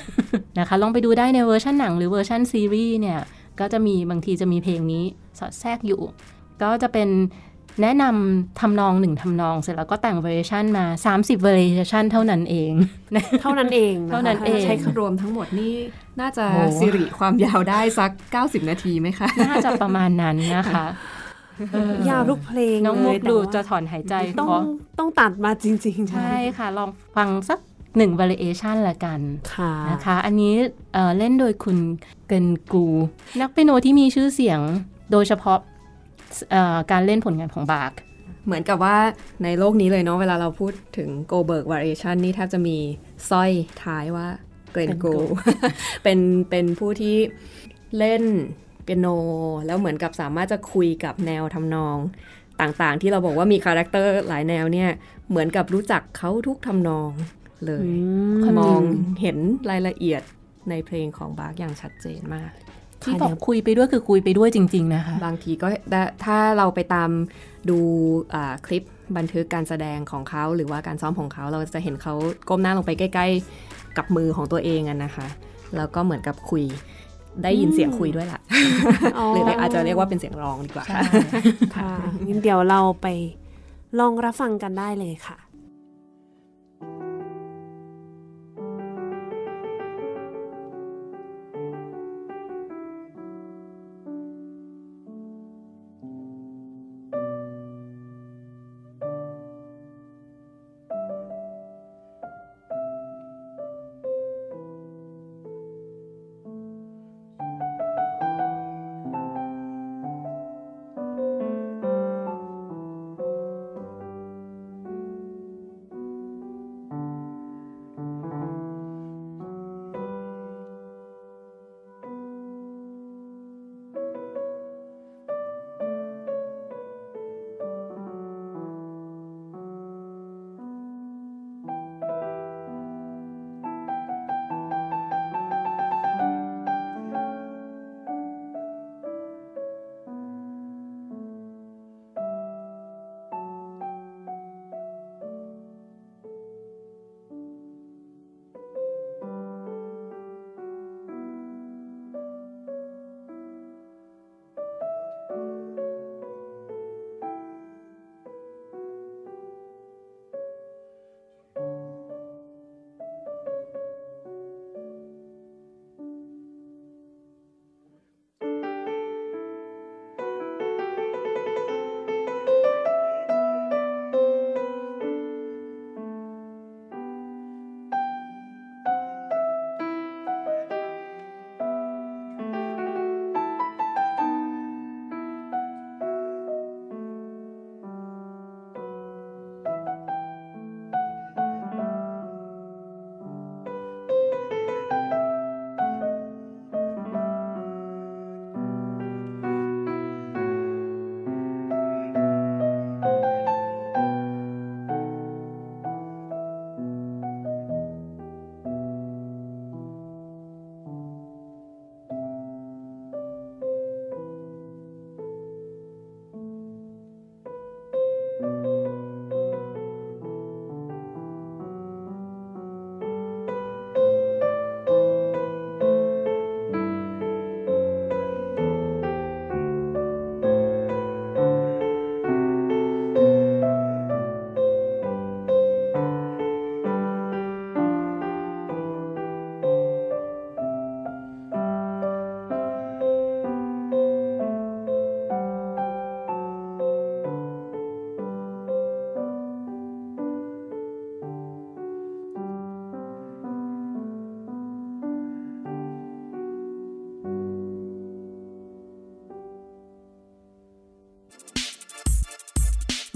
C: นะคะ ลองไปดูได้ในเวอร์ชันหนังหรือเวอร์ชันซีรีส์เนี่ย ก็จะมีบางทีจะมีเพลงนี้สอดแทรกอยู่ ก็จะเป็นแนะนำทำนองหนึ่งทำนองเสร็จแล้วก็แต่ง variation มา 30 variation เท่านั้นเอง
B: เท่านั้นเองะคะ
C: เท่านั้นเอง
D: ใช้รวมทั้งหมดนี่น่าจะ
C: โอ้
D: สิริความยาวได้สัก 90 นาทีไหมคะ
C: น่าจะประมาณนั้นนะคะเออยา
B: วทุกเพลง
C: น้องมุก
B: เลยแต่
C: ดู
B: ว่า
C: จะถอนหายใจ
B: ต้อง
C: เพราะ
B: ต้องตัดมาจริง ๆ
C: ใช่ค่ะ ลองฟังสักหนึ่ง variation ละกัน
B: ค่ะ
C: นะคะ อันนี้เอ่อเล่นโดยคุณเกินกู นักเปียโนที่มีชื่อเสียงโดยเฉพาะเอ่อ การเล่นผลงานของบาร์ก
D: เหมือนกับว่าในโลกนี้เลยเนาะเวลาเราพูดถึง Goldberg Variation นี่แทบจะมีสร้อยท้ายว่าเกลนกูลด์เป็นเป็นผู้ที่เล่นเปียโน แล้วเหมือนกับสามารถจะคุยกับแนวทำนองต่างๆ ที่เราบอกว่ามี character หลายแนวเนี่ย เหมือนกับรู้จักเขาทุกทำนองเลยมองเห็นรายละเอียดในเพลงของบาร์กอย่างชัดเจนมาก
C: ที่บอกคุยไปด้วยคือคุยไปด้วยจริง ๆ นะคะ
D: บางทีก็ได้ถ้าเราไปตามดูอ่าคลิปบันทึกการแสดงของเขาหรือว่าการซ้อมของเขาเราจะเห็นเขาก้มหน้าลงไปใกล้ ๆ กับมือของตัวเองอะนะคะ แล้วก็เหมือนกับคุยได้ยินเสียงคุยด้วยล่ะ
B: อ๋อ
D: หรืออาจจะเรียกว่าเป็นเสียงร้องดีกว่า
C: ใช่
B: ค่ะงั้นเดี๋ยวเราไปลองรับฟังกันได้เลยค่ะ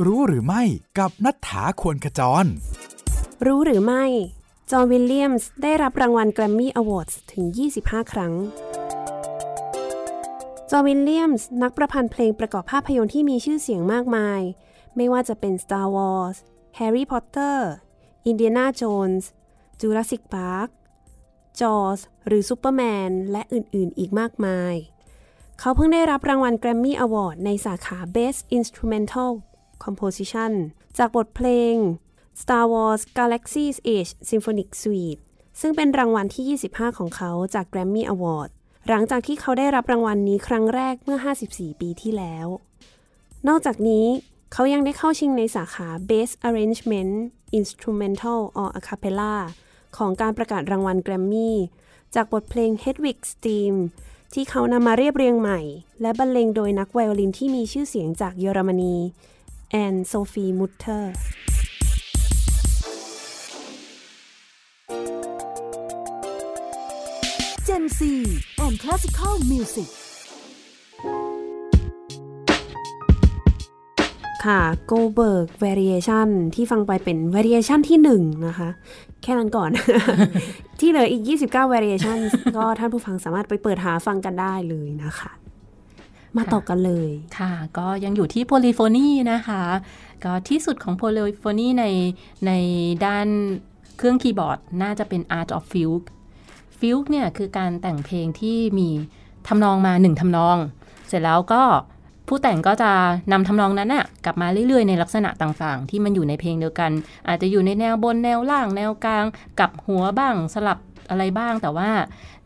E: รู้หรือไม่กับนัฐธาควรขจร
B: รู้หรือไม่ จอห์นวิลเลียมส์ได้รับรางวัลแกรมมี่อวอร์ดถึง 25 ครั้ง จอห์นวิลเลียมส์นักประพันธ์เพลงประกอบภาพยนตร์ที่มีชื่อเสียงมากมาย ไม่ว่าจะเป็น Star Wars Harry Potter Indiana Jones Jurassic Park Jaws หรือ Superman และอื่น ๆ อีกมากมาย เขาเพิ่งได้รับรางวัลแกรมมี่อวอร์ดในสาขา Best Instrumental Composition จากบทเพลง Star Wars Galaxy's Edge Symphonic Suite ซึ่งเป็นรางวัลที่ 25 ของเขาจาก Grammy Award หลังจากที่เขาได้รับรางวัลนี้ครั้งแรกเมื่อ 54 ปีที่แล้ว นอกจากนี้เขายังได้เข้าชิงในสาขา Best Arrangement Instrumental or A Cappella ของการประกาศรางวัลแกรมมี่จากบทเพลง Hedwig's Theme ที่เขานำมาเรียบเรียงใหม่ และบรรเลงโดยนักไวโอลินที่มีชื่อเสียงจากเยอรมนี แอนน์โซฟีมุตเตอร์
A: Gen C and Classical Music
B: ค่ะ Goldberg Variation ที่ฟังไปเป็น Variation ที่1นะคะ แค่นั้นก่อน ที่เหลืออีก 29 Variation ก็ท่านผู้ฟังสามารถไปเปิดหาฟังกันได้เลยนะคะ มาต่อกันเลย
C: ค่ะ ก็ยังอยู่ที่โพลิโฟนีนะคะ ก็ที่สุดของโพลิโฟนีในในด้านเครื่องคีย์บอร์ดน่าจะเป็น Art of Fugue Fugue เนี่ยคือการแต่งเพลงที่มีทำนองมาหนึ่งทำนอง เสร็จแล้วก็ผู้แต่งก็จะนำทำนองนั้นน่ะกลับมาเรื่อยๆ ในลักษณะต่างๆ ที่มันอยู่ในเพลงเดียวกัน อาจจะอยู่ในแนวบนแนวล่างแนวกลาง กลับหัวบ้างสลับอะไรบ้างแต่ว่า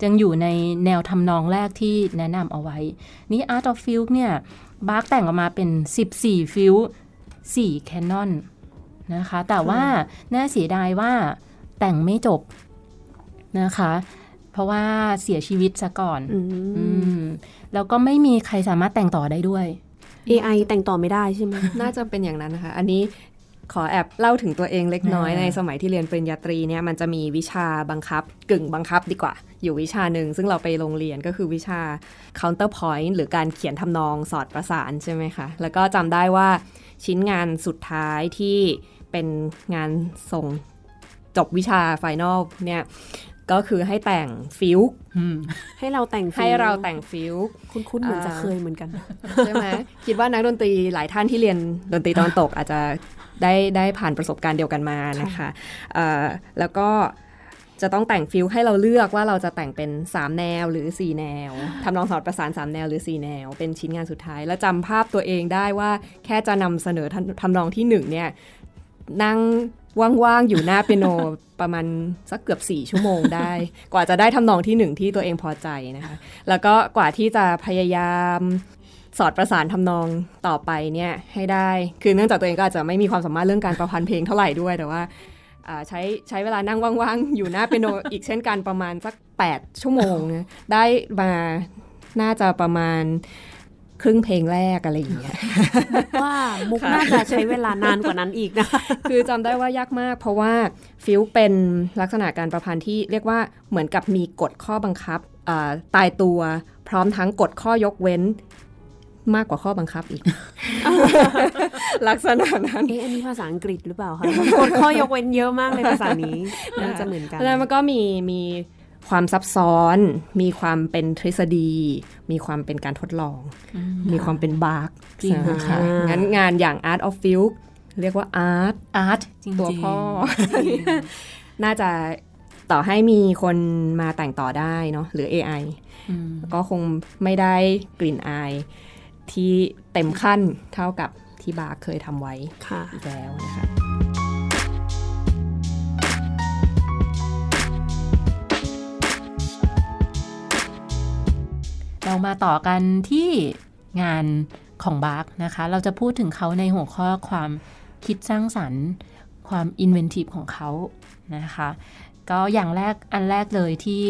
C: ยังอยู่ในแนวทำนองแรกที่แนะนำเอาไว้ นี่ Art of Fugue เนี่ยบาร์กแต่งออกมาเป็น 14 ฟิล4แคนนอนนะคะ แต่ว่าน่าเสียดายว่าแต่งไม่จบนะคะ เพราะว่าเสียชีวิตซะก่อน
B: อื
C: อื
B: ม
C: มแล้วก็ไม่มีใครสามารถแต่งต่อได้ด้วย
B: AI แต่งต่อไม่ได้ใช่ไหม
D: น่าจะเป็นอย่างนั้นนะคะ อันนี้ ขอแอบเล่าถึงตัวเองเล็กน้อย
C: อ่า
D: ในสมัยที่เรียนปริญญาตรีเนี่ยมันจะมีวิชาบังคับ กึ่งบังคับดีกว่า อยู่วิชาหนึ่งซึ่งเราไปโรงเรียนก็คือวิชา counterpoint หรือการเขียนทำนองสอดประสานใช่ไหมคะ แล้วก็จำได้ว่าชิ้นงานสุดท้ายที่เป็นงานส่งจบวิชาไฟนอลเนี่ยก็คือให้แต่ง Fugue
B: ให้เราแต่ง
D: ให้เราแต่ง Fugue
B: คุ้นๆเหมือนจะ
D: อ่า
B: เคยเหมือนกัน
D: ใช่ไหมคิดว่านักดนตรีหลายท่านที่เรียนดนตรีตะวันตกอาจจะ ได้ได้ผ่านประสบการณ์เดียวกันมานะคะเอ่อแล้วก็จะต้องแต่ง Fugue ให้เราเลือกว่าเราจะแต่งเป็น 3 แนวหรือ 4 แนวทำนองสอดประสาน 3 แนวหรือ 4 แนว เป็นชิ้นงานสุดท้าย แล้วจำภาพตัวเองได้ว่าแค่จะนำเสนอทำทำนองที่1เนี่ยนั่งว่างๆ อยู่หน้าเปียโนประมาณสักเกือบ 4 ชั่วโมงได้ กว่าจะได้ทำนองที่หนึ่งที่ตัวเองพอใจนะคะ แล้วก็กว่าที่จะพยายาม สอดประสานทำนองต่อไปเนี่ยให้ได้ คือเนื่องจากตัวเองก็อาจจะไม่มีความสามารถเรื่องการประพันธ์เพลงเท่าไหร่ด้วยแต่ว่าอ่าใช้ใช้เวลานั่งว่างๆ อยู่หน้าเปียโนอีกเช่นกันประมาณสัก 8 ชั่วโมงนะได้มาน่าจะประมาณครึ่งเพลงแรกอะไรอย่างเงี้ย
B: ว่ามุกน่าจะใช้เวลานานกว่านั้นอีกนะ
D: คือจำได้ว่ายากมาก เพราะว่าฟิลเป็นลักษณะการประพันธ์ที่เรียกว่าเหมือนกับมีกฎข้อบังคับอ่าตายตัวพร้อมทั้งกฎข้อยกเว้น มากกว่าข้อบังคับอีก ลักษณะนั้น
B: เอ๊ะอันนี้ภาษาอังกฤษหรือเปล่าคะกดข้อยกเว้นเยอะมากเลยภาษานี้น่าจะเหมือนกัน
D: แล้วมันก็มีมีความซับซ้อน มีความเป็นทฤษฎี มีความเป็นการทดลอง มีความเป็นบาร์ก
C: จริงค่ะ
D: งั้นงานอย่าง Art of f i e l เรียกว่า Art
C: อาร์ตจริงๆ
D: ตัวพ่อ
C: จริง
D: น่าจะต่อให้มีคนมาแต่งต่อได้เนาะหรือ AI
C: อืม
D: ก็คงไม่ได้กลิ่นอาย ที่เต็มขั้นเท่ากับทที่บาร์เคยทำไว้
B: ค่ะ
D: อีกแล้วนะคะ
C: เรามาต่อกันที่งานของบาร์กนะคะ เราจะพูดถึงเขาในหัวข้อความคิดสร้างสรรค์ ความอินเวนทีฟของเขานะคะ ก็อย่างแรกอันแรกเลยที่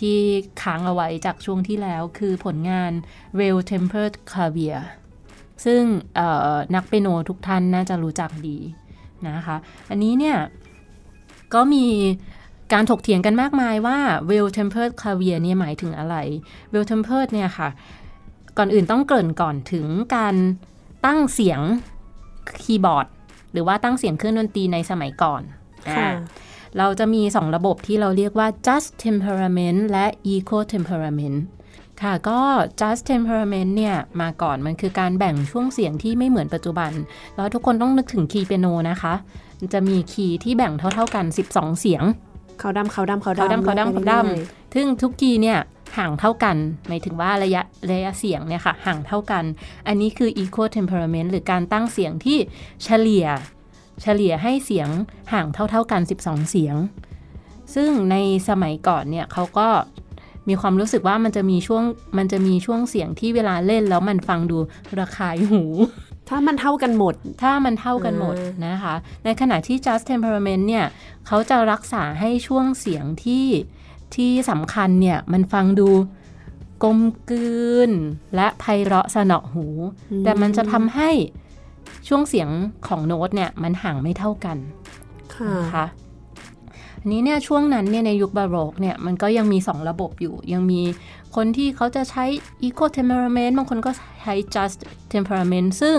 C: ที่ค้างเอาไว้จากช่วงที่แล้วคือผลงาน Real Tempered Clavier ซึ่งเอ่อนักเปียโนทุกท่านน่าจะรู้จักดีนะคะ อันนี้เนี่ย ก็มีการถกเถียงกันมากมายว่า well tempered clavier เนี่ยหมายถึงอะไร well tempered เนี่ยค่ะ ก่อนอื่นต้องเกริ่นก่อนถึงการตั้งเสียงคีย์บอร์ด หรือว่าตั้งเสียงเครื่องดนตรีในสมัยก่อน
B: ค่ะ
C: อ่า เราจะมี 2 ระบบที่เราเรียกว่า just temperament และ eco temperament ค่ะก็ just temperament เนี่ย มาก่อนมันคือการแบ่งช่วงเสียงที่ไม่เหมือนปัจจุบัน แล้วทุกคนต้องนึกถึงคีย์เปียโนนะคะมันจะมีคีย์ที่แบ่งเท่าๆกัน 12 เสียง
B: เขาดำเขาดำเขา
C: เขาดำ
B: ดำ
C: เขาดำเขาด
B: ไปรื่อยำ
C: ซึ่งทุกคีย์เนี่ยห่างเท่ากันหมายถึงว่าระยะระยะเสียงเนี่ยค่ะห่างเท่ากัน อันนี้คือ equal temperament หรือการตั้งเสียงที่เฉลี่ย เฉลี่ยให้เสียงห่างเท่าๆกัน 12 เสียง ซึ่งในสมัยก่อนเนี่ยเขาก็มีความรู้สึกว่ามันจะมีช่วงมันจะมีช่วงเสียงที่เวลาเล่นแล้วมันฟังดูระคายหู
B: ถ้ามันเท่ากันหมด
C: ถ้ามันเท่ากันหมด
B: อ่าน
C: นะคะ ในขณะที่ just temperament เนี่ยเขาจะรักษาให้ช่วงเสียงที่ที่สำคัญเนี่ยมันฟังดูกลมกลืนและไพเราะสนอหู แต่มันจะทำให้ ช่วงเสียงของโน้ตเนี่ยมันห่างไม่เท่ากัน
B: ค่ะ
C: นะคะอันนี้เนี่ยช่วงนั้นเนี่ยในยุคบาโรกเนี่ยมันก็ยังมี 2 ระบบอยู่ ยังมีคนที่เขาจะใช้ equal temperament บางคนก็ใช้ just temperament ซึ่ง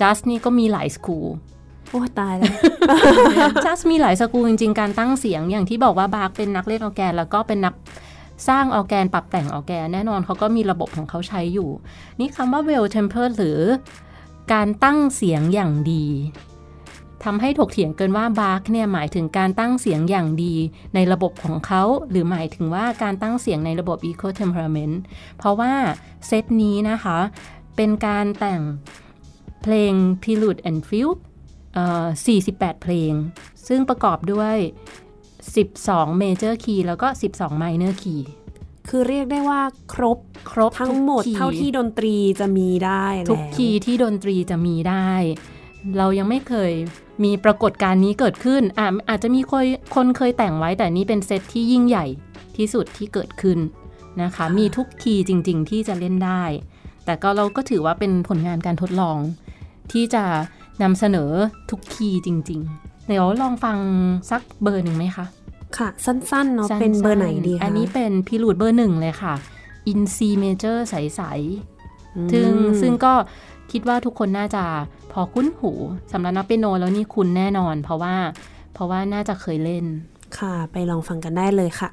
C: just นี่ก็มีหลายสกูล
B: โอ้ตายแล้ว
C: just มีหลายสกูลจริง ๆ การตั้งเสียงอย่างที่บอกว่าบาร์กเป็นนักเล่นออร์แกน แล้วก็เป็นนักสร้างออร์แกนปรับแต่งออร์แกน แน่นอนเขาก็มีระบบของเขาใช้อยู่ นี่คำว่า well tempered หรือ การตั้งเสียงอย่างดีทำให้ถกเถียงเกินว่าบาร์กเนี่ยหมายถึงการตั้งเสียงอย่างดีในระบบของเขา หรือหมายถึงว่าการตั้งเสียงในระบบ eco temperament เพราะว่าเซตนี้นะคะ เป็นการแต่งเพลง prelude and fugue 48 เพลง ซึ่งประกอบด้วย 12 major key แล้วก็ 12 minor key
B: คือเรียกได้ว่าครบ
C: ครบ
B: ทั้งหมด
C: ทุก
B: เท่าที่ดนตรีจะมีได้
C: ทุก
B: แล้ว
C: คีย์ที่ดนตรีจะมีได้ เรายังไม่เคยมีปรากฏการณ์นี้เกิดขึ้นอะอาจจะมีคนคนเคยแต่งไว้แต่นี่เป็นเซตที่ยิ่งใหญ่ที่สุดที่เกิดขึ้นนะคะ มีทุกคีย์จริง ๆ ที่จะเล่นได้ แต่ก็เราก็ถือว่าเป็นผลงานการทดลอง ที่จะนำเสนอทุกคีย์จริง ๆ เดี๋ยวลองฟังสักเบอร์หนึ่งไหมคะ
B: ค่ะ สั้นๆเนาะ
C: สั้ๆ
B: เป็นเบอร์ไหนดีคะ
C: อันนี้เป็นพิรูดเบอร์หนึ่งเลยค่ะ in C major ใสๆซึ่ง
B: อืม
C: ซึ่งก็คิดว่าทุกคนน่าจะพอคุ้นหูสำหรับนักเปียโนแล้วนี่คุณแน่นอน เพราะว่า เพราะว่าน่าจะเคยเล่น
B: ค่ะ ไปลองฟังกันได้เลยค่ะ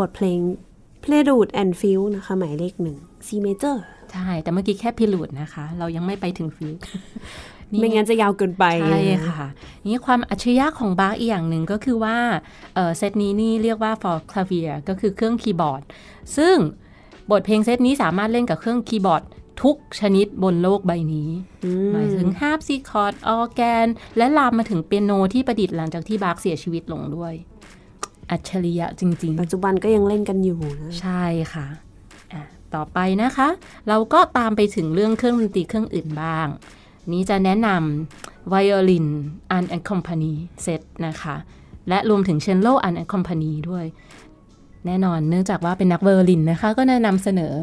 B: บทเพลง Prelude and Fugue นะคะ หมายเลขหนึ่ง C major
C: ใช่ แต่เมื่อกี้แค่ Prelude นะคะ เรายังไม่ไปถึง Fugue
B: ไม่งั้นจะยาวเกินไป
C: ใช่ค่ะ นี่ความอัจฉริยะของบาร์กอีกอย่างหนึ่งก็คือว่าเอ่อเซตนี้นี่เรียกว่า for clavier ก็คือเครื่องคีย์บอร์ด ซึ่งบทเพลงเซตนี้สามารถเล่นกับเครื่องคีย์บอร์ดทุกชนิดบนโลกใบนี้ หมายถึงฮาร์ปซิคอร์ดออร์แกน และลามมาถึงเปียโนที่ประดิษฐ์หลังจากที่บาร์กเสียชีวิตลงด้วย อัจฉริยะจริง ๆ
B: ปัจจุบันก็ยังเล่นกันอยู่นะ
C: ใช่ค่ะอะต่อไปนะคะ เราก็ตามไปถึงเรื่องเครื่องดนตรีเครื่องอื่นบ้าง นี้จะแนะนำไวโอลิน un accompany set นะคะ และรวมถึงเชนโล un accompany ด้วย แน่นอนเนื่องจากว่าเป็นนักไวโอลินนะคะ ก็แนะนำเสนอ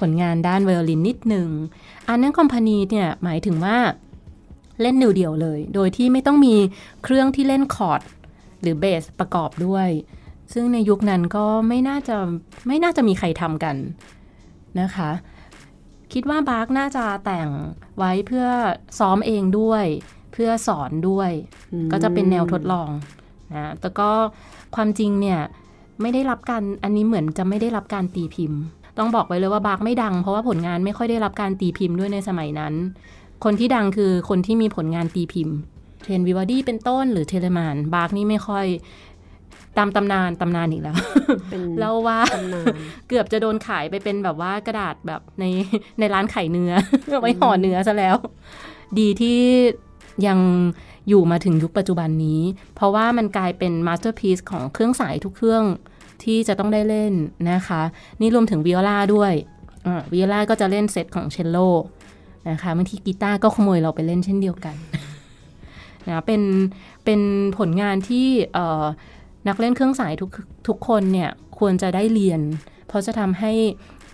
C: ผลงานด้านไวโอลินนิดหนึ่ง un accompany เนี่ยหมายถึงว่าเล่นเดี่ยวๆเลย โดยที่ไม่ต้องมีเครื่องที่เล่นคอร์ด หรือเบสประกอบด้วย ซึ่งในยุคนั้นก็ไม่น่าจะไม่น่าจะมีใครทำกันนะคะ คิดว่าบาร์กน่าจะแต่งไว้เพื่อซ้อมเองด้วย เพื่อสอนด้วย ก็จะเป็นแนวทดลองนะแต่ก็ความจริงเนี่ยไม่ได้รับการอันนี้เหมือนจะไม่ได้รับการตีพิมพ์ ต้องบอกไว้เลยว่าบาร์กไม่ดังเพราะว่าผลงานไม่ค่อยได้รับการตีพิมพ์ด้วยในสมัยนั้น คนที่ดังคือคนที่มีผลงานตีพิมพ์ เช่นวิวัลดีเป็นต้นหรือเทเลมันน์บาคนี่ไม่ค่อยตามตำนานตำนานอีกแล้ว
B: เป็น
C: เล่าว่า
B: ตำนาน
C: เกือบจะโดนขายไปเป็นแบบว่ากระดาษแบบในในร้านขายเนื้อไว้ห่อเนื้อซะแล้ว ดีที่ยังอยู่มาถึงยุคปัจจุบันนี้ เพราะว่ามันกลายเป็น masterpiece ของเครื่องสายทุกเครื่องที่จะต้องได้เล่นนะคะ นี่รวมถึงวิโอลาด้วยวิโอลาก็จะเล่นเซตของเชลโลนะคะบางทีกีตาร์ก็ขโมยเราไปเล่นเช่นเดียวกัน นะเป็นเป็นผลงานที่เอ่อนักเล่นเครื่องสายทุกทุกคนเนี่ยควรจะได้เรียน เพราะจะทำให้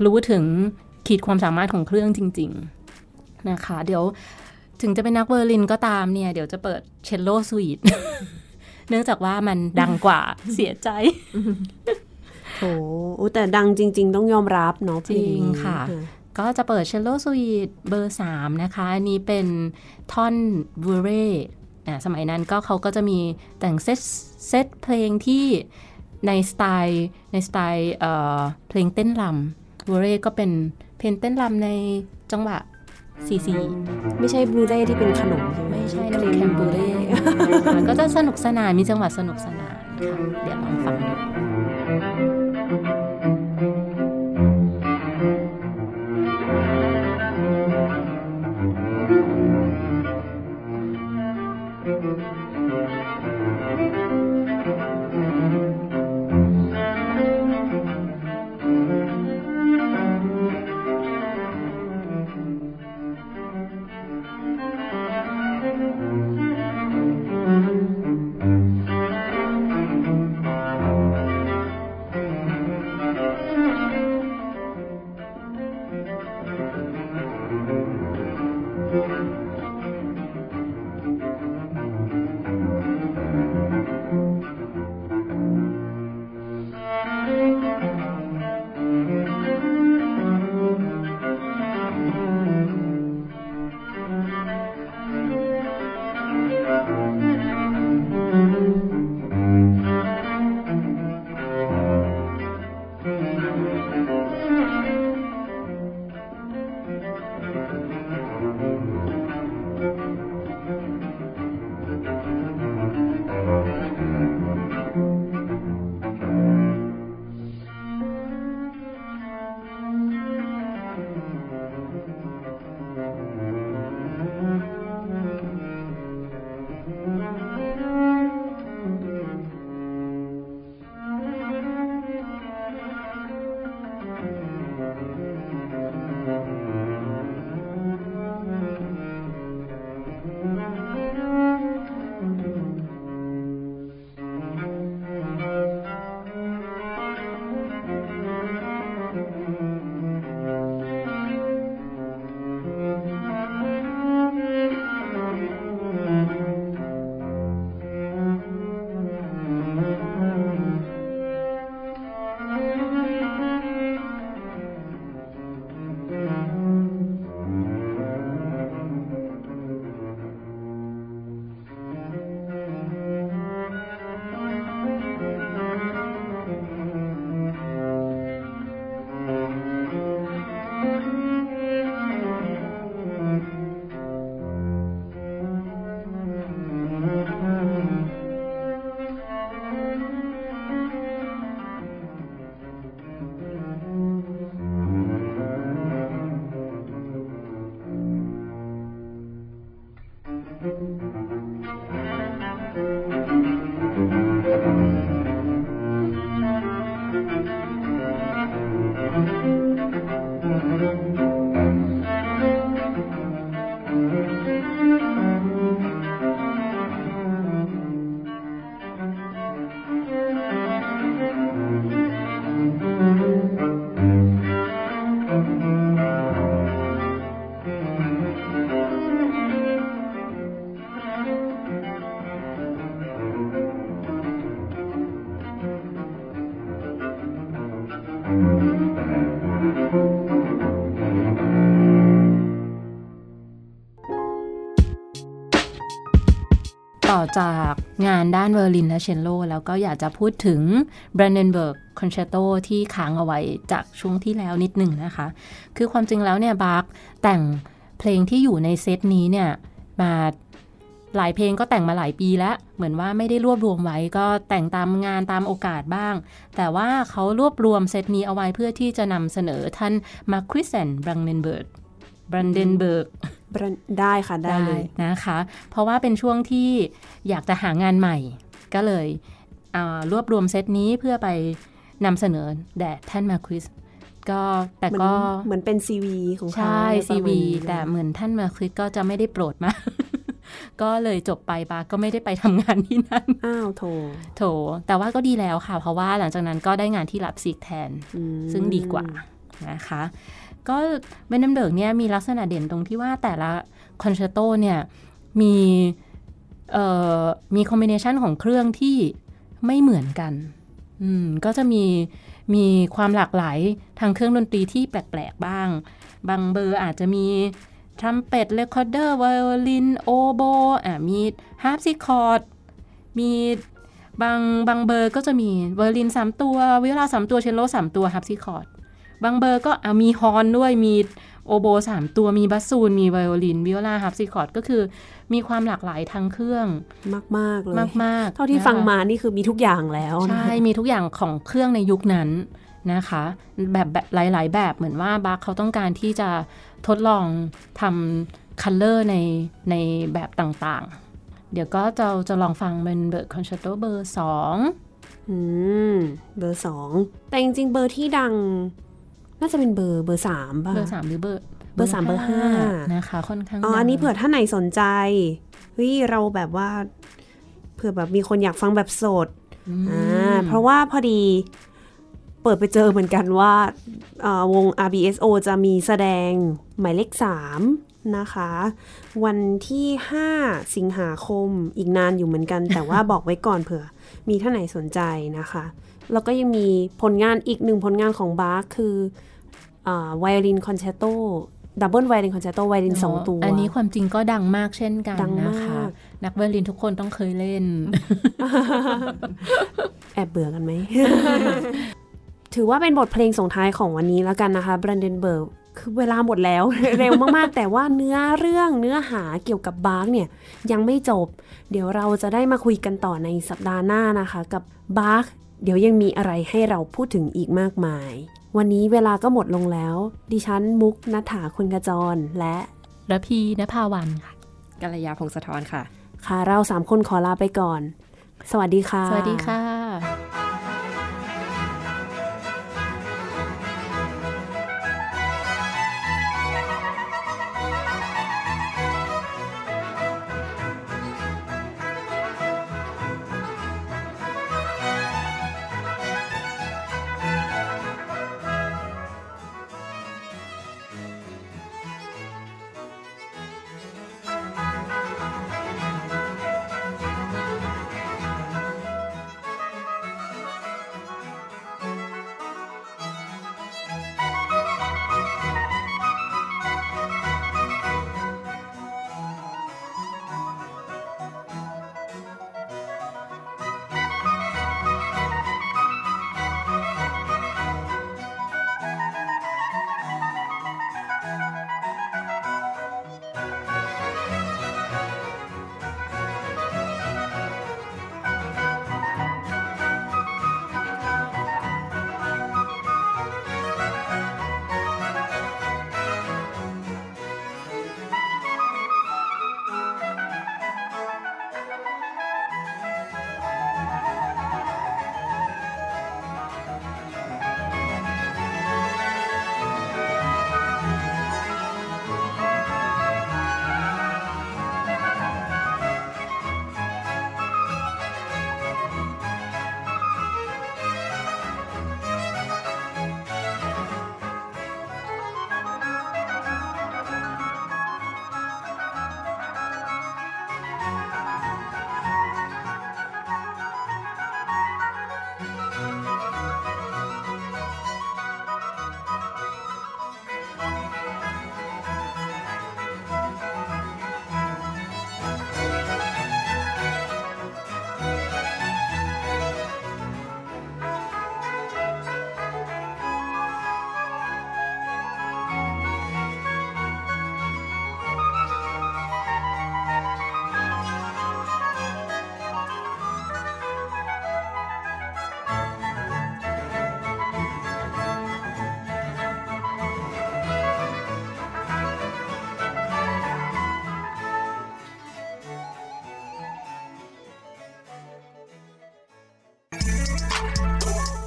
C: รู้ถึงขีดความสามารถของเครื่องจริง ๆ นะคะ เดี๋ยวถึงจะเป็นนักไวโอลินก็ตามเนี่ย เดี๋ยวจะเปิด Cello Suite เนื่องจากว่ามันดังกว่าเสียใจ
B: โถโอ้แต่ดังจริง ๆ ต้องยอมรับเนาะเพล
C: จริง
B: นี้
C: ค่ะ ก็จะเปิดเชลโลสวีทเบอร์ 3 นะคะ อันนี้เป็นท่อนบูเร่อะ สมัยนั้นก็เขาก็จะมีแต่งเซตเซตเพลงที่ในสไตล์ในสไตล์เอ่อเพลงเต้นรำบูเร่ก็เป็นเพลงเต้นรำในจังหวะซีซี
B: ไม่ใช่บลูเร่ที่เป็นขนมใช่ไหม
C: ไม่ใช่
B: เพ
C: นั่น
B: ล
C: เป็น
B: ง
C: แคม
B: บ
C: บู
B: ลู
C: เร่
B: เร่
C: ค่ะก็จะสนุกสนานมีจังหวะสนุกสนานค่ะเดี๋ยวลองฟังดู
B: อ
C: ต่อจากงานด้านไวโอลินและเชลโล แล้วก็อยากจะพูดถึง Brandenburg Concerto ที่ค้างเอาไว้จากช่วงที่แล้วนิดหนึ่งนะคะ คือความจริงแล้วเนี่ยบาร์กแต่งเพลงที่อยู่ในเซตนี้เนี่ยมาหลายเพลงก็แต่งมาหลายปีแล้ว เหมือนว่าไม่ได้รวบรวมไว้ก็แต่งตามงานตามโอกาสบ้าง แต่ว่าเขารวบรวมเซตนี้เอาไว้เพื่อที่จะนำเสนอท่าน Margrave แห่ง Brandenburgบรันเดนเบิร์ก
B: ได้ค่ะได้เลย
C: นะคะ เพราะว่าเป็นช่วงที่อยากจะหางานใหม่ ก็เลยอ่ารวบรวมเซตนี้เพื่อไปนำเสนอแด่ท่านมาคริสก็แต่
B: เหมือน
C: ก็
B: เหมือนเป็นซีวีของเขา
C: ใช่
B: อะไรประ
C: ซี
B: มาณ
C: วี
B: นี้
C: แต่เหมือนท่านมาคริสก็จะไม่ได้โปรดมากก็เลยจบไปปาก็ไม่ได้ไปทำงานที่นั่น
B: อ้าวโถ
C: โถ แต่ว่าก็ดีแล้วค่ะ เพราะว่าหลังจากนั้นก็ได้งานที่รับซิกแทน
B: อืม
C: ซึ่งดีกว่านะคะ ก็ Brandenburg เนี่ยมีลักษณะเด่นตรงที่ว่าแต่ละคอนแชร์โตเนี่ยมีมี combination ของเครื่องที่ไม่เหมือนกัน ก็จะมีมีความหลากหลายทางเครื่องดนตรีที่แปลก ๆ บ้าง บางเบอร์อาจจะมีทรัมเป็ต recorder ไวโอลิน โอโบอะมีฮาร์ปซิคอร์ด มีบางบางเบอร์ก็จะมีไวโอลิน 3 ตัว วิโอลา 3 ตัว เชลโล 3 ตัวฮาร์ปซิคอร์ด บางเบอร์ก็อะมีฮอร์นด้วยมีโอโบสามตัวมีบาสซูน มีไวโอลินวิโอลาฮาร์ปซิคอร์ดก็คือมีความหลากหลายทางเครื่อง
B: มากมากๆเลย
C: มาก ๆ
B: เท่าที่
C: นะคะ
B: ฟังมานี่คือมีทุกอย่างแล้วนะ
C: ใช่ มีทุกอย่างของเครื่องในยุคนั้นนะคะ แบบแบบหลาย ๆ แบบเหมือนว่าบาคเขาต้องการที่จะทดลองทำ color ในในแบบต่าง ๆ เดี๋ยวก็จะจะลองฟังเป็นเบอร์คอนแชร์โตเบอร์สอง
B: อืมเบอร์สองแต่จริงๆเบอร์ที่ดัง น่าจะเป็นเบอร์เบอร์สามป่ะ
C: เบอร์สามหรือเบอร์
B: เบอร์สามเบอร์ห้า
C: นะคะ ค่อนข้าง
B: อ๋ออันนี้
C: ดัง
B: เผื่อท่านไหนสนใจเฮ้ยเราแบบว่าเผื่อแบบมีคนอยากฟังแบบสดอ่าเพราะว่าพอดีเปิดไปเจอเหมือนกันว่าเอ่อวง RBSO จะมีแสดงหมายเลข3นะคะ วันที่ 5 สิงหาคมอีกนานอยู่เหมือนกัน แต่ว่าบอกไว้ก่อนเผื่อมีท่านไหนสนใจนะคะ แล้วก็ยังมีผลงานอีกหนึ่งผลงานของบาคคือไวโอลินคอนแชร์โตดับเบิลไวโอลินคอนแชร์โตไวโอลินสองตัว
C: อันนี้ความจริงก็ดังมากเช่นกัน
B: ดังมาก
C: นะคะ นักไวโอลินทุกคนต้องเคยเล่น
B: แอบเบื่อกันไหม ถือว่าเป็นบทเพลงส่งท้ายของวันนี้แล้วกันนะคะ b r a n d e n b u r g คือเวลาหมดแล้วเร็วมากๆ แต่ว่าเนื้อเรื่องเนื้อหาเกี่ยวกับบาร์กเนี่ย ยังไม่จบ เดี๋ยวเราจะได้มาคุยกันต่อในสัปดาห์หน้านะคะ กับบาร์ก เดี๋ยวยังมีอะไรให้เราพูดถึงอีกมากมาย วันนี้เวลาก็หมดลงแล้ว ดิฉันมุกนัฐาคุณกระจรและ
C: ระพีนภาวันค่ะ
D: กัลยาพงศธรค่ะ
B: ค่ะ เราสามคนขอลาไปก่อน สวัสดีค่ะ
C: สวัสดีค่ะ「